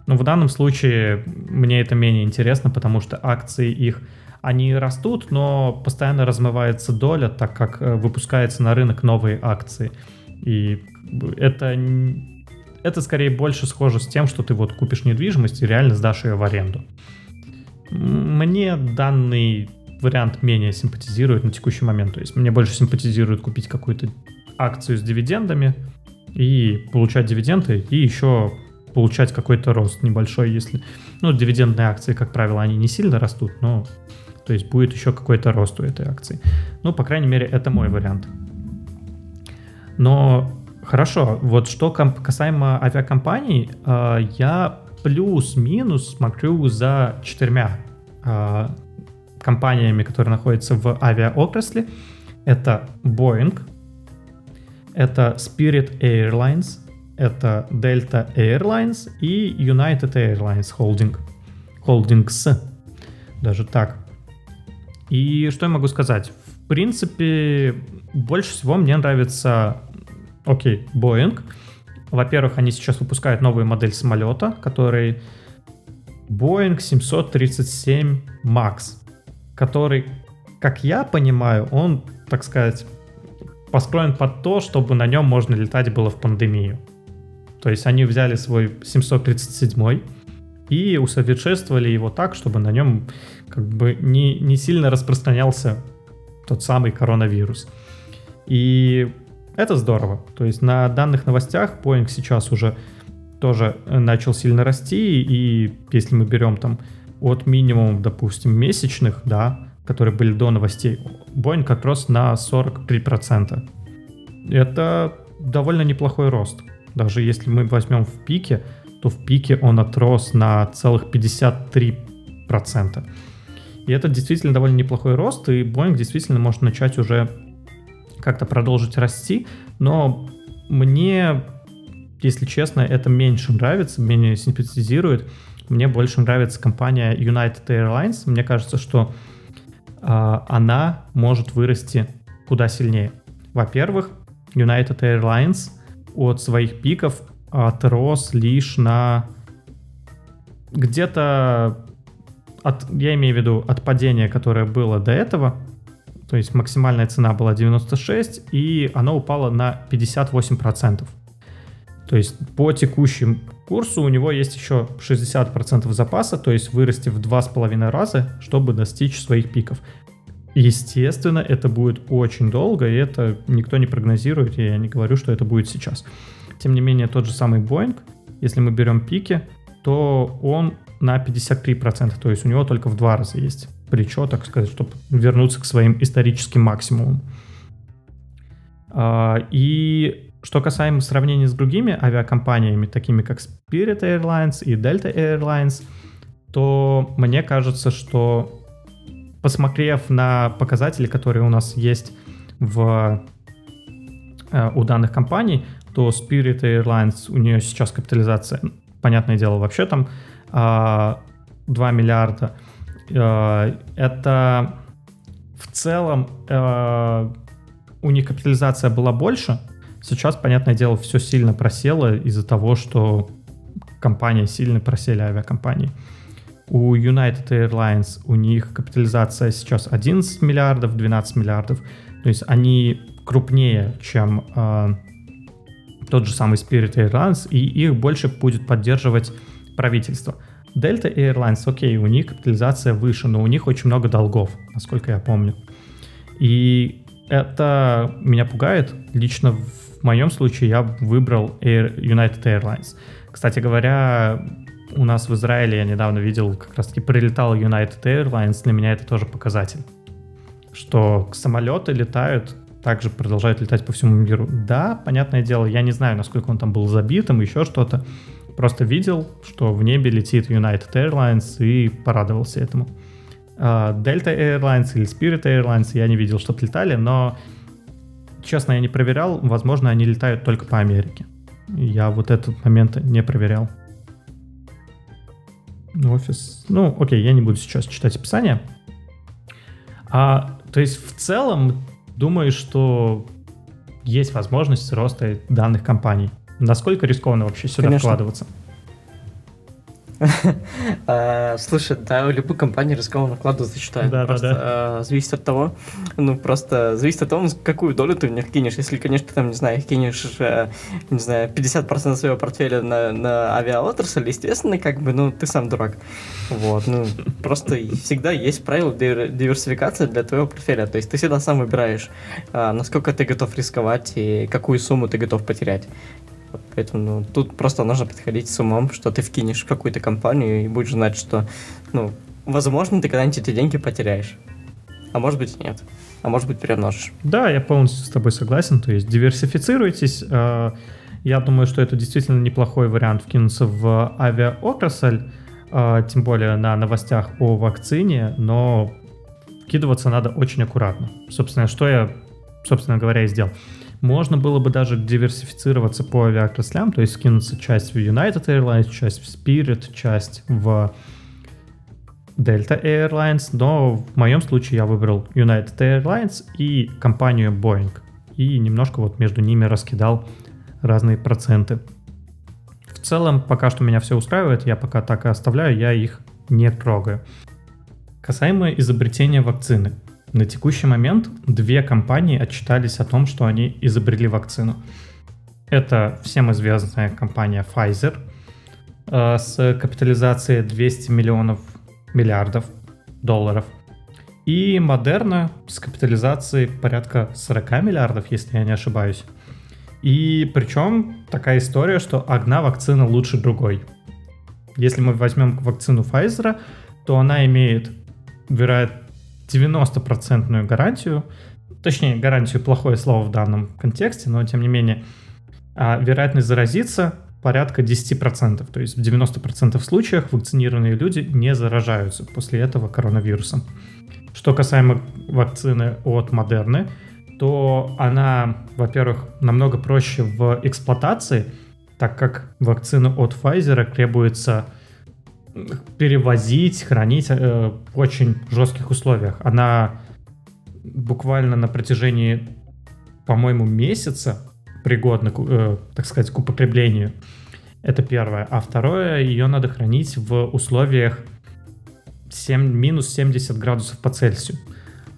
Но в данном случае мне это менее интересно, потому что акции их они растут, но постоянно размывается доля, так как э, выпускается на рынок новые акции. И это это скорее больше схоже с тем, что ты вот купишь недвижимость и реально сдашь ее в аренду. Мне данный вариант менее симпатизирует на текущий момент. То есть мне больше симпатизирует купить какую-то акцию с дивидендами и получать дивиденды, и еще получать какой-то рост небольшой, если... Ну, дивидендные акции, как правило, они не сильно растут, но... То есть будет еще какой-то рост у этой акции. Ну, по крайней мере, это мой вариант. Но Хорошо, вот что касаемо авиакомпаний, а, я плюс-минус смотрю за четырьмя а, компаниями, которые находятся в авиаотрасли. Это Boeing, это Spirit Airlines, это Delta Airlines и United Airlines Holding. Holdings. Даже так. И что я могу сказать? В принципе, больше всего мне нравится Окей, Boeing. Во-первых, они сейчас выпускают новую модель самолета, который Boeing 737 MAX, который, как я понимаю, он, так сказать, построен под то, чтобы на нем можно летать было в пандемию. То есть они взяли свой 737 и усовершенствовали его так, чтобы на нем как бы не, не сильно распространялся тот самый коронавирус. И это здорово. То есть на данных новостях Boeing сейчас уже тоже э, начал сильно расти, и если мы берем там от минимум, допустим, месячных, да, которые были до новостей, Boeing отрос на 43%. Это довольно неплохой рост. Даже если мы возьмем в пике, то в пике он отрос на целых 53%. И это действительно довольно неплохой рост, и Boeing действительно может начать уже как-то продолжить расти, но мне, если честно, это меньше нравится, менее симпатизирует. Мне больше нравится компания United Airlines. Мне кажется, что э, она может вырасти куда сильнее. Во-первых, United Airlines от своих пиков отрос лишь на где-то от, я имею в виду от падения, которое было до этого, то есть максимальная цена была 96, и она упала на 58%. То есть по текущему курсу у него есть еще 60% запаса, то есть вырасти в 2,5 раза, чтобы достичь своих пиков. Естественно, это будет очень долго, и это никто не прогнозирует, и я не говорю, что это будет сейчас. Тем не менее, тот же самый Boeing, если мы берем пики, то он на 53%, то есть у него только в два раза есть плечо, так сказать, чтобы вернуться к своим историческим максимумам. А, и что касаемо сравнения с другими авиакомпаниями, такими как Spirit Airlines и Delta Airlines, то мне кажется, что посмотрев на показатели, которые у нас есть в, э, у данных компаний, то Spirit Airlines, у нее сейчас капитализация, понятное дело, вообще там 2 а, миллиарда. Э, это в целом э, у них капитализация была больше. Сейчас, понятное дело, все сильно просело из-за того, что компания сильно просели авиакомпании. У United Airlines у них капитализация сейчас 11 миллиардов, 12 миллиардов. То есть они крупнее, чем э, тот же самый Spirit Airlines, и их больше будет поддерживать правительство. Delta Airlines, окей, у них капитализация выше, но у них очень много долгов, насколько я помню. И это меня пугает. Лично в моем случае я выбрал Air, United Airlines. Кстати говоря, у нас в Израиле я недавно видел, как раз таки прилетал United Airlines, для меня это тоже показатель, что самолеты летают, также продолжают летать по всему миру. Да, понятное дело, я не знаю, насколько он там был забитым, еще что-то, просто видел, что в небе летит United Airlines и порадовался этому. А, Delta Airlines или Spirit Airlines я не видел, что-то летали, но честно, я не проверял, возможно, они летают только по Америке. Я вот этот момент не проверял. Офис. Ну, окей, я не буду сейчас читать описание. А, то есть в целом думаю, что есть возможность роста данных компаний. Насколько рискованно вообще сюда Конечно. вкладываться? А, слушай, да, в любую компанию рискованно вкладываться, считаю. Да, просто да, да. А, зависит от того, ну, просто зависит от того, какую долю ты в них кинешь. Если, конечно, ты там, не знаю, кинешь, э, не знаю, 50% своего портфеля на, на авиаотрасль, естественно, как бы, ну, ты сам дурак. Вот, ну, просто всегда есть правило диверсификации для твоего портфеля. То есть ты всегда сам выбираешь, а, насколько ты готов рисковать и какую сумму ты готов потерять. Поэтому ну, тут просто нужно подходить с умом, что ты вкинешь в какую-то компанию и будешь знать, что, ну, возможно, ты когда-нибудь эти деньги потеряешь. А может быть, нет. А может быть, приумножишь. Да, я полностью с тобой согласен. То есть диверсифицируйтесь. Э, я думаю, что это действительно неплохой вариант вкинуться в авиаотрасль, э, тем более на новостях о вакцине, но вкидываться надо очень аккуратно. Собственно, что я, собственно говоря, и сделал. Можно было бы даже диверсифицироваться по авиаотраслям, то есть скинуться часть в United Airlines, часть в Spirit, часть в Delta Airlines, но в моем случае я выбрал United Airlines и компанию Boeing. И немножко вот между ними раскидал разные проценты. В целом, пока что меня все устраивает, я пока так и оставляю, я их не трогаю. Касаемо изобретения вакцины. На текущий момент две компании отчитались о том, что они изобрели вакцину. Это всем известная компания Pfizer э, с капитализацией 200 миллионов миллиардов долларов. И Moderna с капитализацией порядка 40 миллиардов, если я не ошибаюсь. И причем такая история, что одна вакцина лучше другой. Если мы возьмем вакцину Pfizer, то она имеет вероятно 90% гарантию, точнее, гарантию плохое слово в данном контексте, но тем не менее, а вероятность заразиться порядка 10%. То есть в 90% случаях вакцинированные люди не заражаются после этого коронавирусом. Что касаемо вакцины от Модерны, то она, во-первых, намного проще в эксплуатации, так как вакцина от Pfizer требуется перевозить, хранить э, в очень жестких условиях. Она буквально на протяжении, по-моему, месяца пригодна, э, так сказать, к употреблению. Это первое. А второе, ее надо хранить в условиях 7, минус 70 градусов по Цельсию.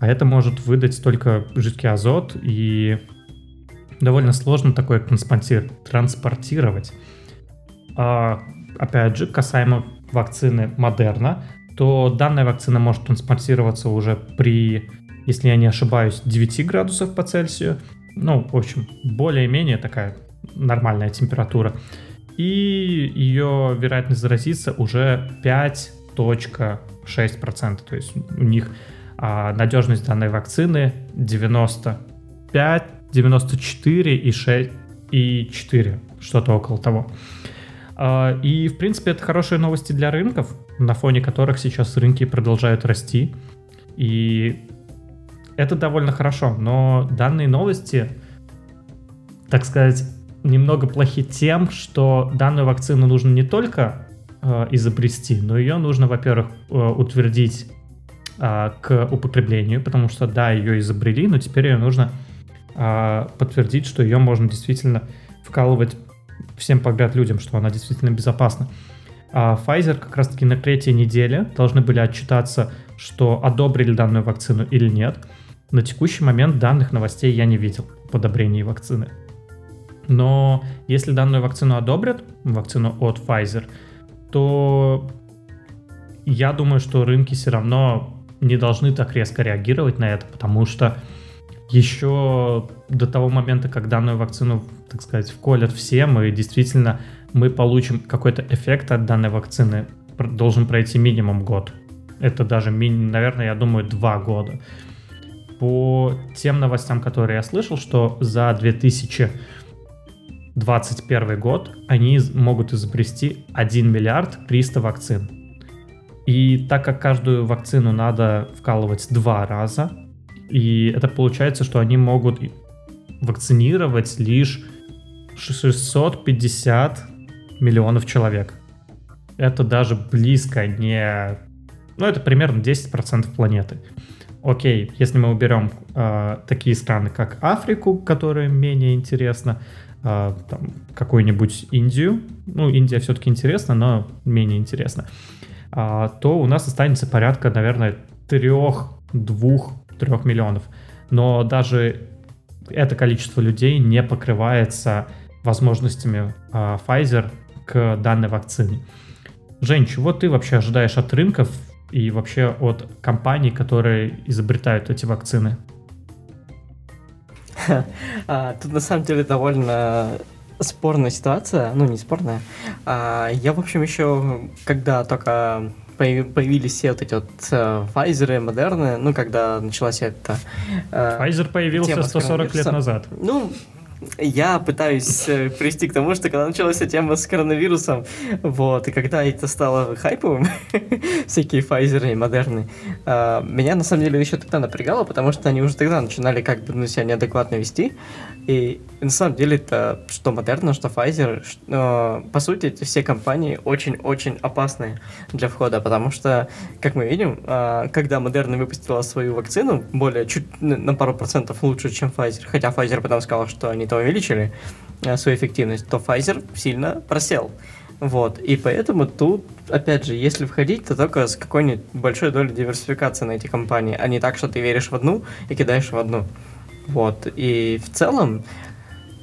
А это может выдать только жидкий азот, и довольно сложно такое транспортировать. А, опять же, касаемо вакцины Модерна, то данная вакцина может транспортироваться уже при, если я не ошибаюсь, 9 градусов по Цельсию. Ну, в общем, более-менее такая нормальная температура. И ее вероятность заразиться уже 5.6%. То есть у них а, надежность данной вакцины 95, 94 и 6 и 4, что-то около того. А, и, в принципе, это хорошие новости для рынков, на фоне которых сейчас рынки продолжают расти. И это довольно хорошо, но данные новости, так сказать, немного плохи тем, что данную вакцину нужно не только э, изобрести, но ее нужно, во-первых, э, утвердить э, к употреблению, потому что, да, ее изобрели, но теперь ее нужно э, подтвердить, что ее можно действительно вкалывать всем подряд людям, что она действительно безопасна. А Pfizer как раз-таки на третьей неделе должны были отчитаться, что одобрили данную вакцину или нет. На текущий момент данных новостей я не видел по одобрении вакцины. Но если данную вакцину одобрят, вакцину от Pfizer, то я думаю, что рынки все равно не должны так резко реагировать на это, потому что еще до того момента, как данную вакцину, так сказать, вколят всем, и действительно мы получим какой-то эффект от данной вакцины, должен пройти минимум год. Это даже, наверное, я думаю, два года. По тем новостям, которые я слышал, что за 2021 год они могут изобрести 1 миллиард 300 вакцин. И так как каждую вакцину надо вкалывать два раза, и это получается, что они могут вакцинировать лишь 650 миллионов человек. Это даже близко не... Ну, это примерно 10% планеты. Окей, если мы уберем э, такие страны, как Африку, которые менее интересно, э, какую-нибудь Индию, ну, Индия все-таки интересна, но менее интересно, э, то у нас останется порядка, наверное, трех-двух 3 миллионов. Но даже это количество людей не покрывается возможностями э, Pfizer к данной вакцине. Жень, чего ты вообще ожидаешь от рынков и вообще от компаний, которые изобретают эти вакцины? А, тут на самом деле довольно спорная ситуация, ну не спорная. А, я, в общем, еще когда только появились все вот эти вот uh, Pfizer, Moderna, ну, когда началась эта... Uh, Pfizer появился 140 лет назад. Ну, я пытаюсь э, привести к тому, что когда началась эта тема с коронавирусом, вот, и когда это стало хайповым, всякие Pfizer и Модерны, меня на самом деле еще тогда напрягало, потому что они уже тогда начинали как бы ну, себя неадекватно вести, и на самом деле это что Модерна, что Pfizer, что, по сути, эти все компании очень-очень опасные для входа, потому что, как мы видим, а, когда Модерна выпустила свою вакцину, более чуть на пару процентов лучше, чем Pfizer, хотя Pfizer потом сказал, что они то увеличили а, свою эффективность, то Pfizer сильно просел. Вот, и поэтому тут, опять же, если входить, то только с какой-нибудь большой долей диверсификации на эти компании, а не так, что ты веришь в одну и кидаешь в одну. Вот, и в целом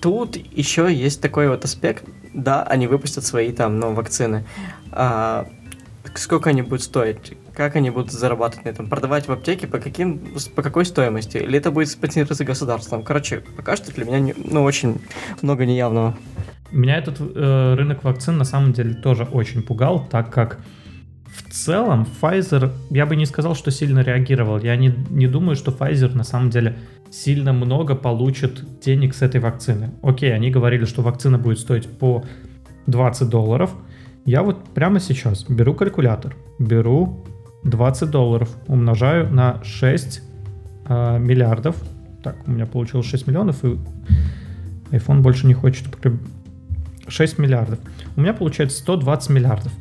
тут еще есть такой вот аспект, да, они выпустят свои там, ну, вакцины. А, сколько они будут стоить? Как они будут зарабатывать на этом? Продавать в аптеке по каким, по какой стоимости? Или это будет спонсироваться государством? Короче, пока что для меня, не, ну, очень много неявного. Меня этот э, рынок вакцин на самом деле тоже очень пугал, так как в целом Pfizer, я бы не сказал, что сильно реагировал. Я не, не думаю, что Pfizer на самом деле сильно много получит денег с этой вакцины. Окей, они говорили, что вакцина будет стоить по 20 долларов. Я вот прямо сейчас беру калькулятор, беру 20 долларов, умножаю на 6 э, миллиардов. Так, у меня получилось 6 миллионов, и iPhone больше не хочет 6 миллиардов. У меня получается 120 миллиардов.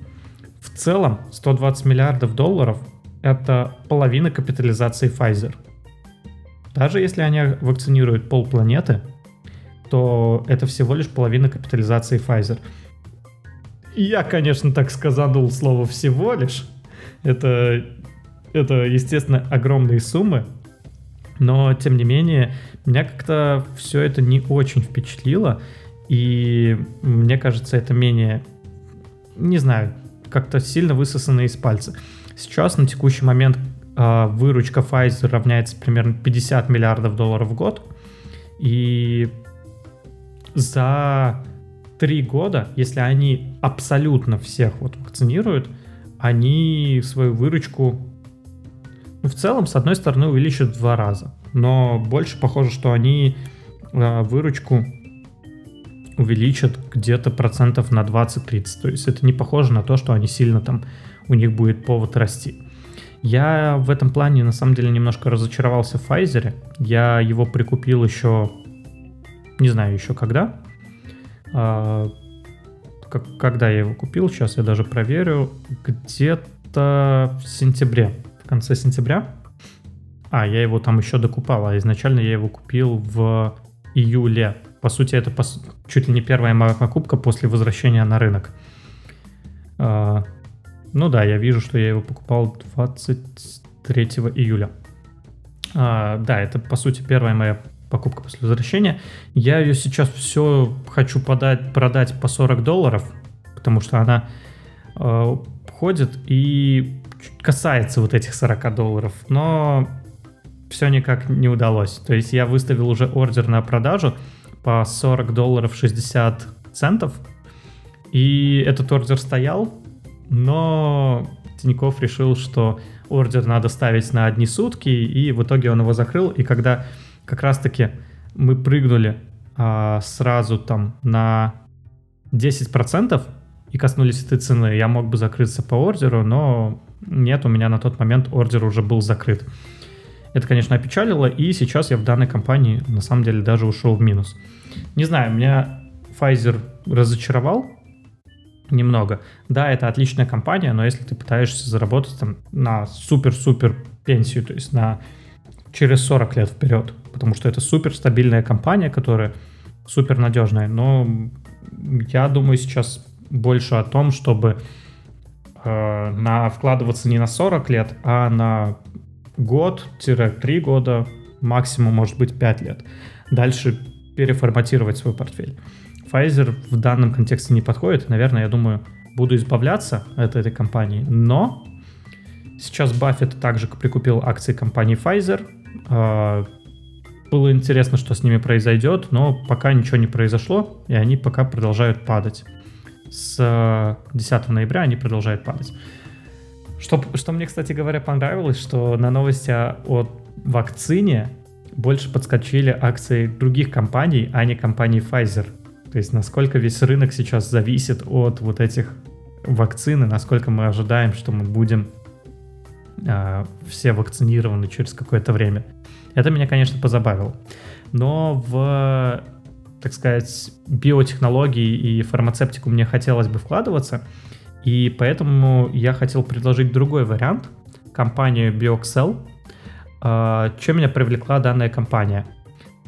Целом 120 миллиардов долларов это половина капитализации Pfizer – даже если они вакцинируют полпланеты, то это всего лишь половина капитализации Pfizer. я, конечно, так сказанул слово «всего лишь». Это, это, естественно, огромные суммы. Но, тем не менее, меня как-то все это не очень впечатлило. И мне кажется, это менее, не знаю, как-то сильно высосано из пальца. Сейчас на текущий момент э, выручка Pfizer равняется примерно 50 миллиардов долларов в год. И за три года, если они абсолютно всех вот вакцинируют, они свою выручку ну, в целом, с одной стороны, увеличат в два раза. Но больше похоже, что они э, выручку увеличат где-то процентов на 20-30. То есть это не похоже на то, что они сильно там, у них будет повод расти. Я в этом плане на самом деле немножко разочаровался в Pfizer. Я его прикупил еще, не знаю еще когда. А, как, когда я его купил, сейчас я даже проверю. Где-то в сентябре, в конце сентября. А, я его там еще докупал, а изначально я его купил в июле по сути, это по, чуть ли не первая моя покупка после возвращения на рынок. А, ну да, я вижу, что я его покупал 23 июля. А, да, это по сути первая моя покупка после возвращения. Я ее сейчас все хочу подать, продать по 40 долларов, потому что она э, ходит и касается вот этих 40 долларов, но все никак не удалось. То есть я выставил уже ордер на продажу, по 40 долларов 60 центов. И этот ордер стоял, но Тиньков решил, что ордер надо ставить на одни сутки, и в итоге он его закрыл. И когда как раз-таки мы прыгнули а, сразу там на 10% и коснулись этой цены, я мог бы закрыться по ордеру, но нет, у меня на тот момент ордер уже был закрыт. Это, конечно, опечалило, и сейчас я в данной компании на самом деле даже ушел в минус. Не знаю, меня Pfizer разочаровал немного. Да, это отличная компания, но если ты пытаешься заработать там на супер-супер пенсию, то есть на через 40 лет вперед, потому что это супер стабильная компания, которая супер надежная, но я думаю сейчас больше о том, чтобы э, на вкладываться не на 40 лет, а на год-три года, максимум, может быть, 5 лет. Дальше переформатировать свой портфель. Pfizer в данном контексте не подходит. Наверное, я думаю, буду избавляться от этой компании. Но сейчас Баффет также прикупил акции компании Pfizer. А, было интересно, что с ними произойдет, но пока ничего не произошло, и они пока продолжают падать. С 10 ноября они продолжают падать. Что, что мне, кстати говоря, понравилось, что на новости о вакцине больше подскочили акции других компаний, а не компании Pfizer. То есть насколько весь рынок сейчас зависит от вот этих вакцин, и насколько мы ожидаем, что мы будем э, все вакцинированы через какое-то время. Это меня, конечно, позабавило. Но в, так сказать, биотехнологии и фармацевтику мне хотелось бы вкладываться — и поэтому я хотел предложить другой вариант, компанию BioXL. А, чем меня привлекла данная компания?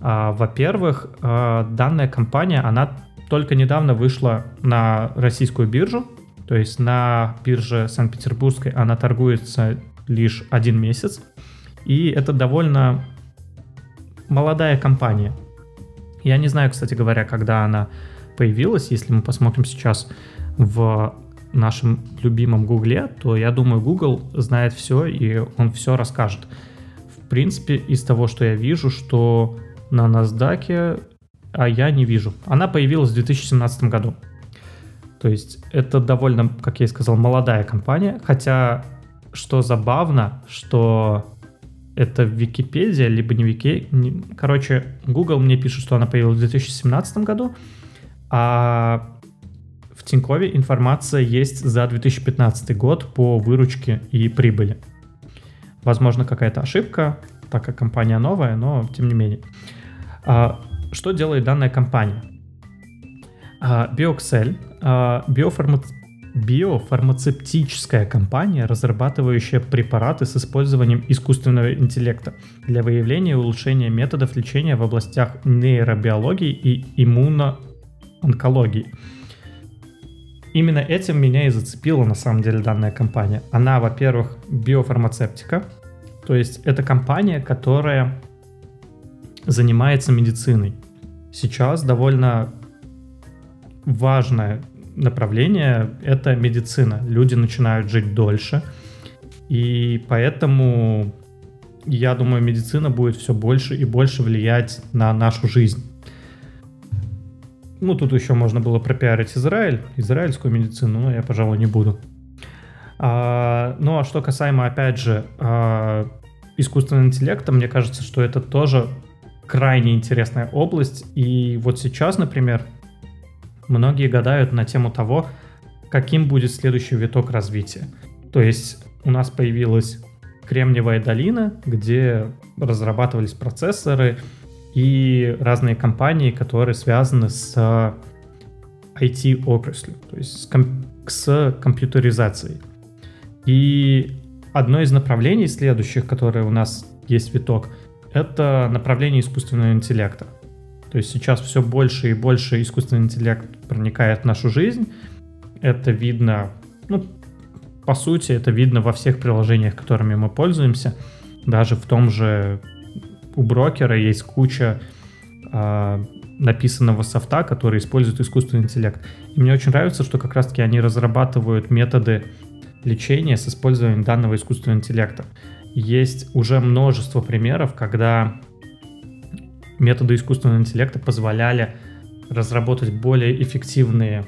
А, во-первых, а, данная компания, она только недавно вышла на российскую биржу, то есть на бирже Санкт-Петербургской она торгуется лишь один месяц. И это довольно молодая компания. Я не знаю, кстати говоря, когда она появилась. Если мы посмотрим сейчас в нашем любимом Гугле, то я думаю, Google знает все, и он все расскажет. В принципе, из того, что я вижу, что на NASDAQ, а я не вижу. Она появилась в 2017 году. То есть это довольно, как я и сказал, молодая компания, хотя что забавно, что это Википедия, либо не Вики... Короче, Google мне пишет, что она появилась в 2017 году, а Тинькове информация есть за 2015 год по выручке и прибыли. Возможно, какая-то ошибка, так как компания новая, но тем не менее. А, что делает данная компания? А, BioXL, а, биофарма... биофармацевтическая компания, разрабатывающая препараты с использованием искусственного интеллекта для выявления и улучшения методов лечения в областях нейробиологии и иммуноонкологии. Именно этим меня и зацепила на самом деле данная компания. Она, во-первых, биофармацевтика, то есть это компания, которая занимается медициной. Сейчас довольно важное направление — это медицина. Люди начинают жить дольше, и поэтому, я думаю, медицина будет все больше и больше влиять на нашу жизнь. Ну, тут еще можно было пропиарить Израиль, израильскую медицину, но я, пожалуй, не буду. А, ну, а что касаемо, опять же, а, искусственного интеллекта, мне кажется, что это тоже крайне интересная область. И вот сейчас, например, многие гадают на тему того, каким будет следующий виток развития. То есть у нас появилась Кремниевая долина, где разрабатывались процессоры и разные компании, которые связаны с IT-отраслью, то есть с, ком- с компьютеризацией. И одно из направлений следующих, которые у нас есть виток, это направление искусственного интеллекта. То есть сейчас все больше и больше искусственный интеллект проникает в нашу жизнь. Это видно, ну, по сути, это видно во всех приложениях, которыми мы пользуемся. Даже в том же у брокера есть куча э, написанного софта, который использует искусственный интеллект. И мне очень нравится, что как раз-таки они разрабатывают методы лечения с использованием данного искусственного интеллекта. Есть уже множество примеров, когда методы искусственного интеллекта позволяли разработать более эффективные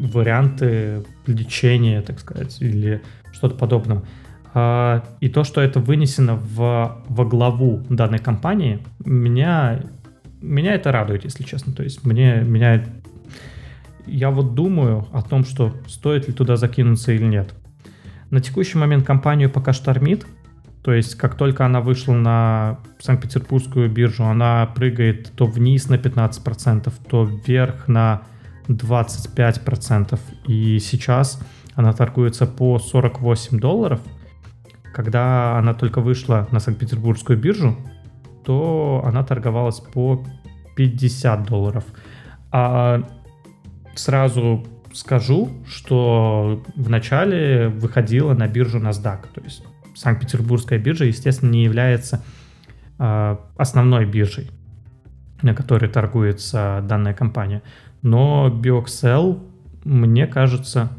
варианты лечения, так сказать, или что-то подобное. А, и то, что это вынесено в, во главу данной компании, меня, меня это радует, если честно. То есть мне, меня, я вот думаю о том, что стоит ли туда закинуться или нет. На текущий момент компанию пока штормит, то есть, как только она вышла на Санкт-Петербургскую биржу, она прыгает то вниз на 15%, то вверх на 25%. И сейчас она торгуется по 48 долларов. Когда она только вышла на Санкт-Петербургскую биржу, то она торговалась по 50 долларов. А сразу скажу, что вначале выходила на биржу NASDAQ, то есть Санкт-Петербургская биржа, естественно, не является э, основной биржей, на которой торгуется данная компания. Но Bioxel, мне кажется,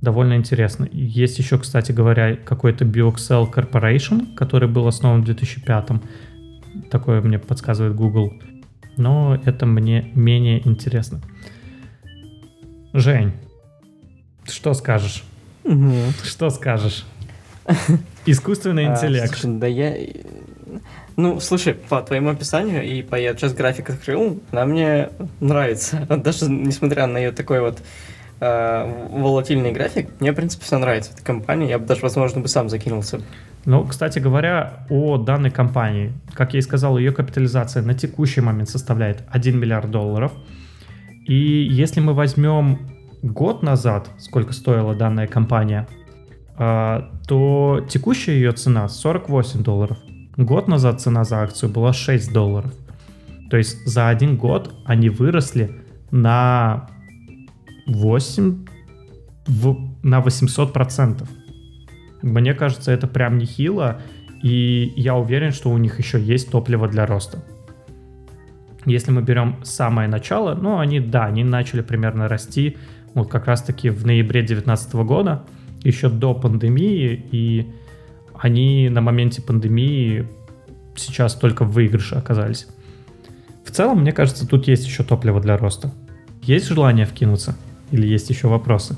довольно интересно. Есть еще, кстати говоря, какой-то Bioxel Corporation, который был основан в 2005 Такое мне подсказывает Google. Но это мне менее интересно. Жень, что скажешь? Угу. Что скажешь? Искусственный а, интеллект. слушай, да я... Ну, слушай, по твоему описанию и по я сейчас график открыл, она мне нравится. Даже несмотря на ее такой вот э, волатильный график, мне, в принципе, все нравится. Эта компания, я бы даже, возможно, бы сам закинулся. Ну, кстати говоря, о данной компании, как я и сказал, ее капитализация на текущий момент составляет 1 миллиард долларов. И если мы возьмем год назад, сколько стоила данная компания, а, то текущая ее цена 48 долларов. Год назад цена за акцию была 6 долларов. То есть за один год они выросли на 8, в, на 800 процентов. Мне кажется, это прям нехило, и я уверен, что у них еще есть топливо для роста. Если мы берем самое начало, ну, они, да, они начали примерно расти вот как раз-таки в ноябре 2019 года, еще до пандемии, и они на моменте пандемии сейчас только в выигрыше оказались. В целом, мне кажется, тут есть еще топливо для роста. Есть желание вкинуться? Или есть еще вопросы?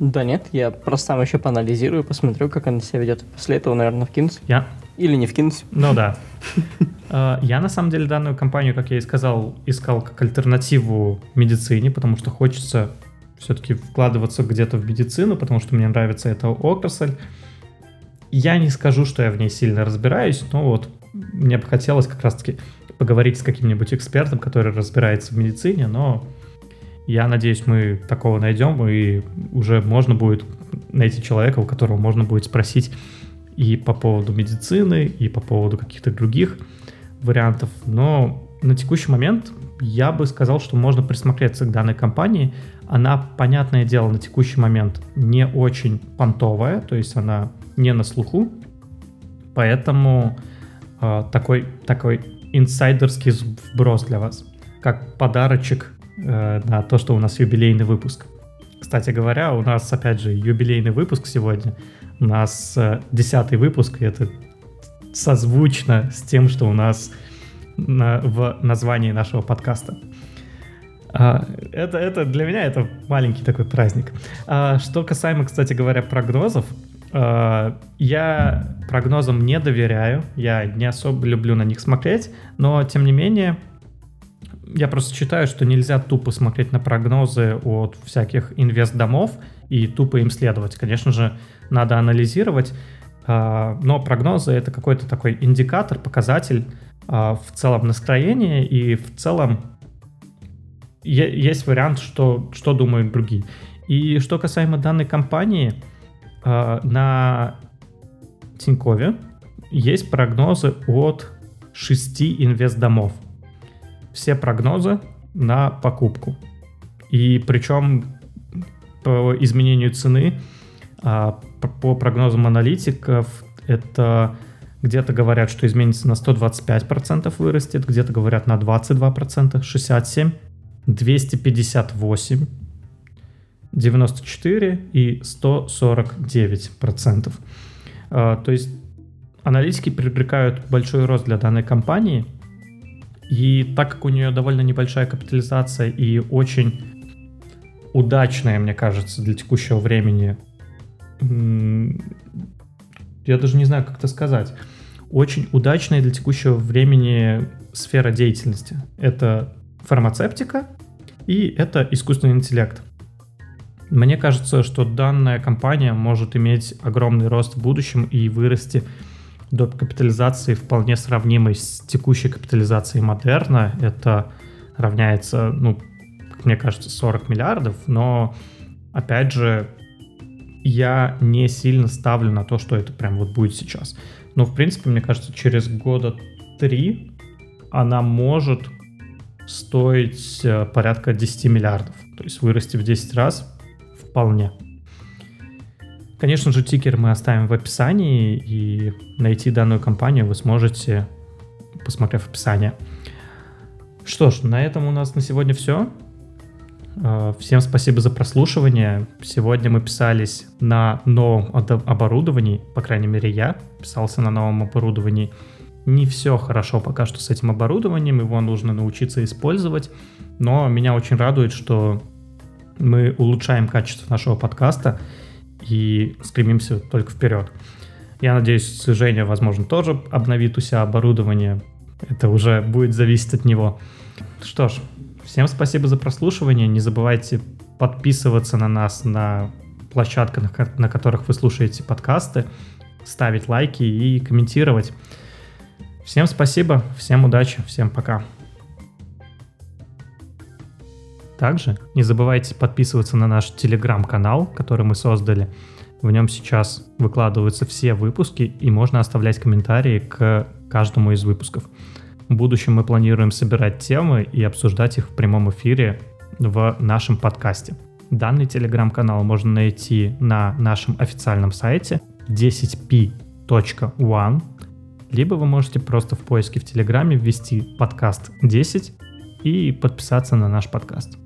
Да нет, я просто сам еще поанализирую, посмотрю, как она себя ведет. После этого, наверное, вкинусь. Я? Или не вкинусь. Ну да. А, я, на самом деле, данную компанию, как я и сказал, искал как альтернативу медицине, потому что хочется все-таки вкладываться где-то в медицину, потому что мне нравится эта отрасль. Я не скажу, что я в ней сильно разбираюсь, но вот мне бы хотелось как раз-таки поговорить с каким-нибудь экспертом, который разбирается в медицине, но я надеюсь, мы такого найдем, и уже можно будет найти человека, у которого можно будет спросить и по поводу медицины, и по поводу каких-то других вариантов. Но на текущий момент я бы сказал, что можно присмотреться к данной компании. Она, понятное дело, на текущий момент не очень понтовая, то есть она не на слуху, поэтому э, такой, такой инсайдерский вброс для вас, как подарочек э, на то, что у нас юбилейный выпуск. Кстати говоря, у нас, опять же, юбилейный выпуск сегодня. У нас э, десятый выпуск, и это созвучно с тем, что у нас на, в названии нашего подкаста. А, это, это для меня это маленький такой праздник. А, что касаемо, кстати говоря, прогнозов, а, я прогнозам не доверяю, я не особо люблю на них смотреть, но тем не менее я просто считаю, что нельзя тупо смотреть на прогнозы от всяких инвест-домов и тупо им следовать. Конечно же, надо анализировать, но прогнозы — это какой-то такой индикатор, показатель в целом настроения и в целом есть вариант, что, что думают другие. И что касаемо данной компании, э, на Тинькове есть прогнозы от шести инвестдомов. Все прогнозы на покупку. И причем по изменению цены, э, по прогнозам аналитиков, это где-то говорят, что изменится на 125% вырастет, где-то говорят на 22%, 67%. 258, 94 и 149 процентов. А, то есть аналитики предрекают большой рост для данной компании, и так как у нее довольно небольшая капитализация и очень удачная, мне кажется, для текущего времени, я даже не знаю, как это сказать, очень удачная для текущего времени сфера деятельности. Это фармацевтика и это искусственный интеллект. Мне кажется, что данная компания может иметь огромный рост в будущем и вырасти до капитализации вполне сравнимой с текущей капитализацией Модерна. Это равняется, ну, как мне кажется, 40 миллиардов, но, опять же, я не сильно ставлю на то, что это прям вот будет сейчас. Но, в принципе, мне кажется, через года три она может стоить э, порядка 10 миллиардов. То есть вырасти в 10 раз вполне. Конечно же, тикер мы оставим в описании, и найти данную компанию вы сможете, посмотрев описание. Что ж, на этом у нас на сегодня все. Э, всем спасибо за прослушивание. Сегодня мы писались на новом оборудовании, по крайней мере я писался на новом оборудовании не все хорошо пока что с этим оборудованием, его нужно научиться использовать, но меня очень радует, что мы улучшаем качество нашего подкаста и стремимся только вперед. Я надеюсь, Женя, возможно, тоже обновит у себя оборудование. Это уже будет зависеть от него. Что ж, всем спасибо за прослушивание. Не забывайте подписываться на нас на площадках, на которых вы слушаете подкасты, ставить лайки и комментировать. Всем спасибо, всем удачи, всем пока. Также не забывайте подписываться на наш телеграм-канал, который мы создали. В нем сейчас выкладываются все выпуски и можно оставлять комментарии к каждому из выпусков. В будущем мы планируем собирать темы и обсуждать их в прямом эфире в нашем подкасте. Данный телеграм-канал можно найти на нашем официальном сайте 10p.one либо вы можете просто в поиске в Телеграме ввести подкаст 10 и подписаться на наш подкаст.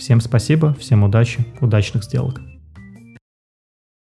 Всем спасибо, всем удачи, удачных сделок.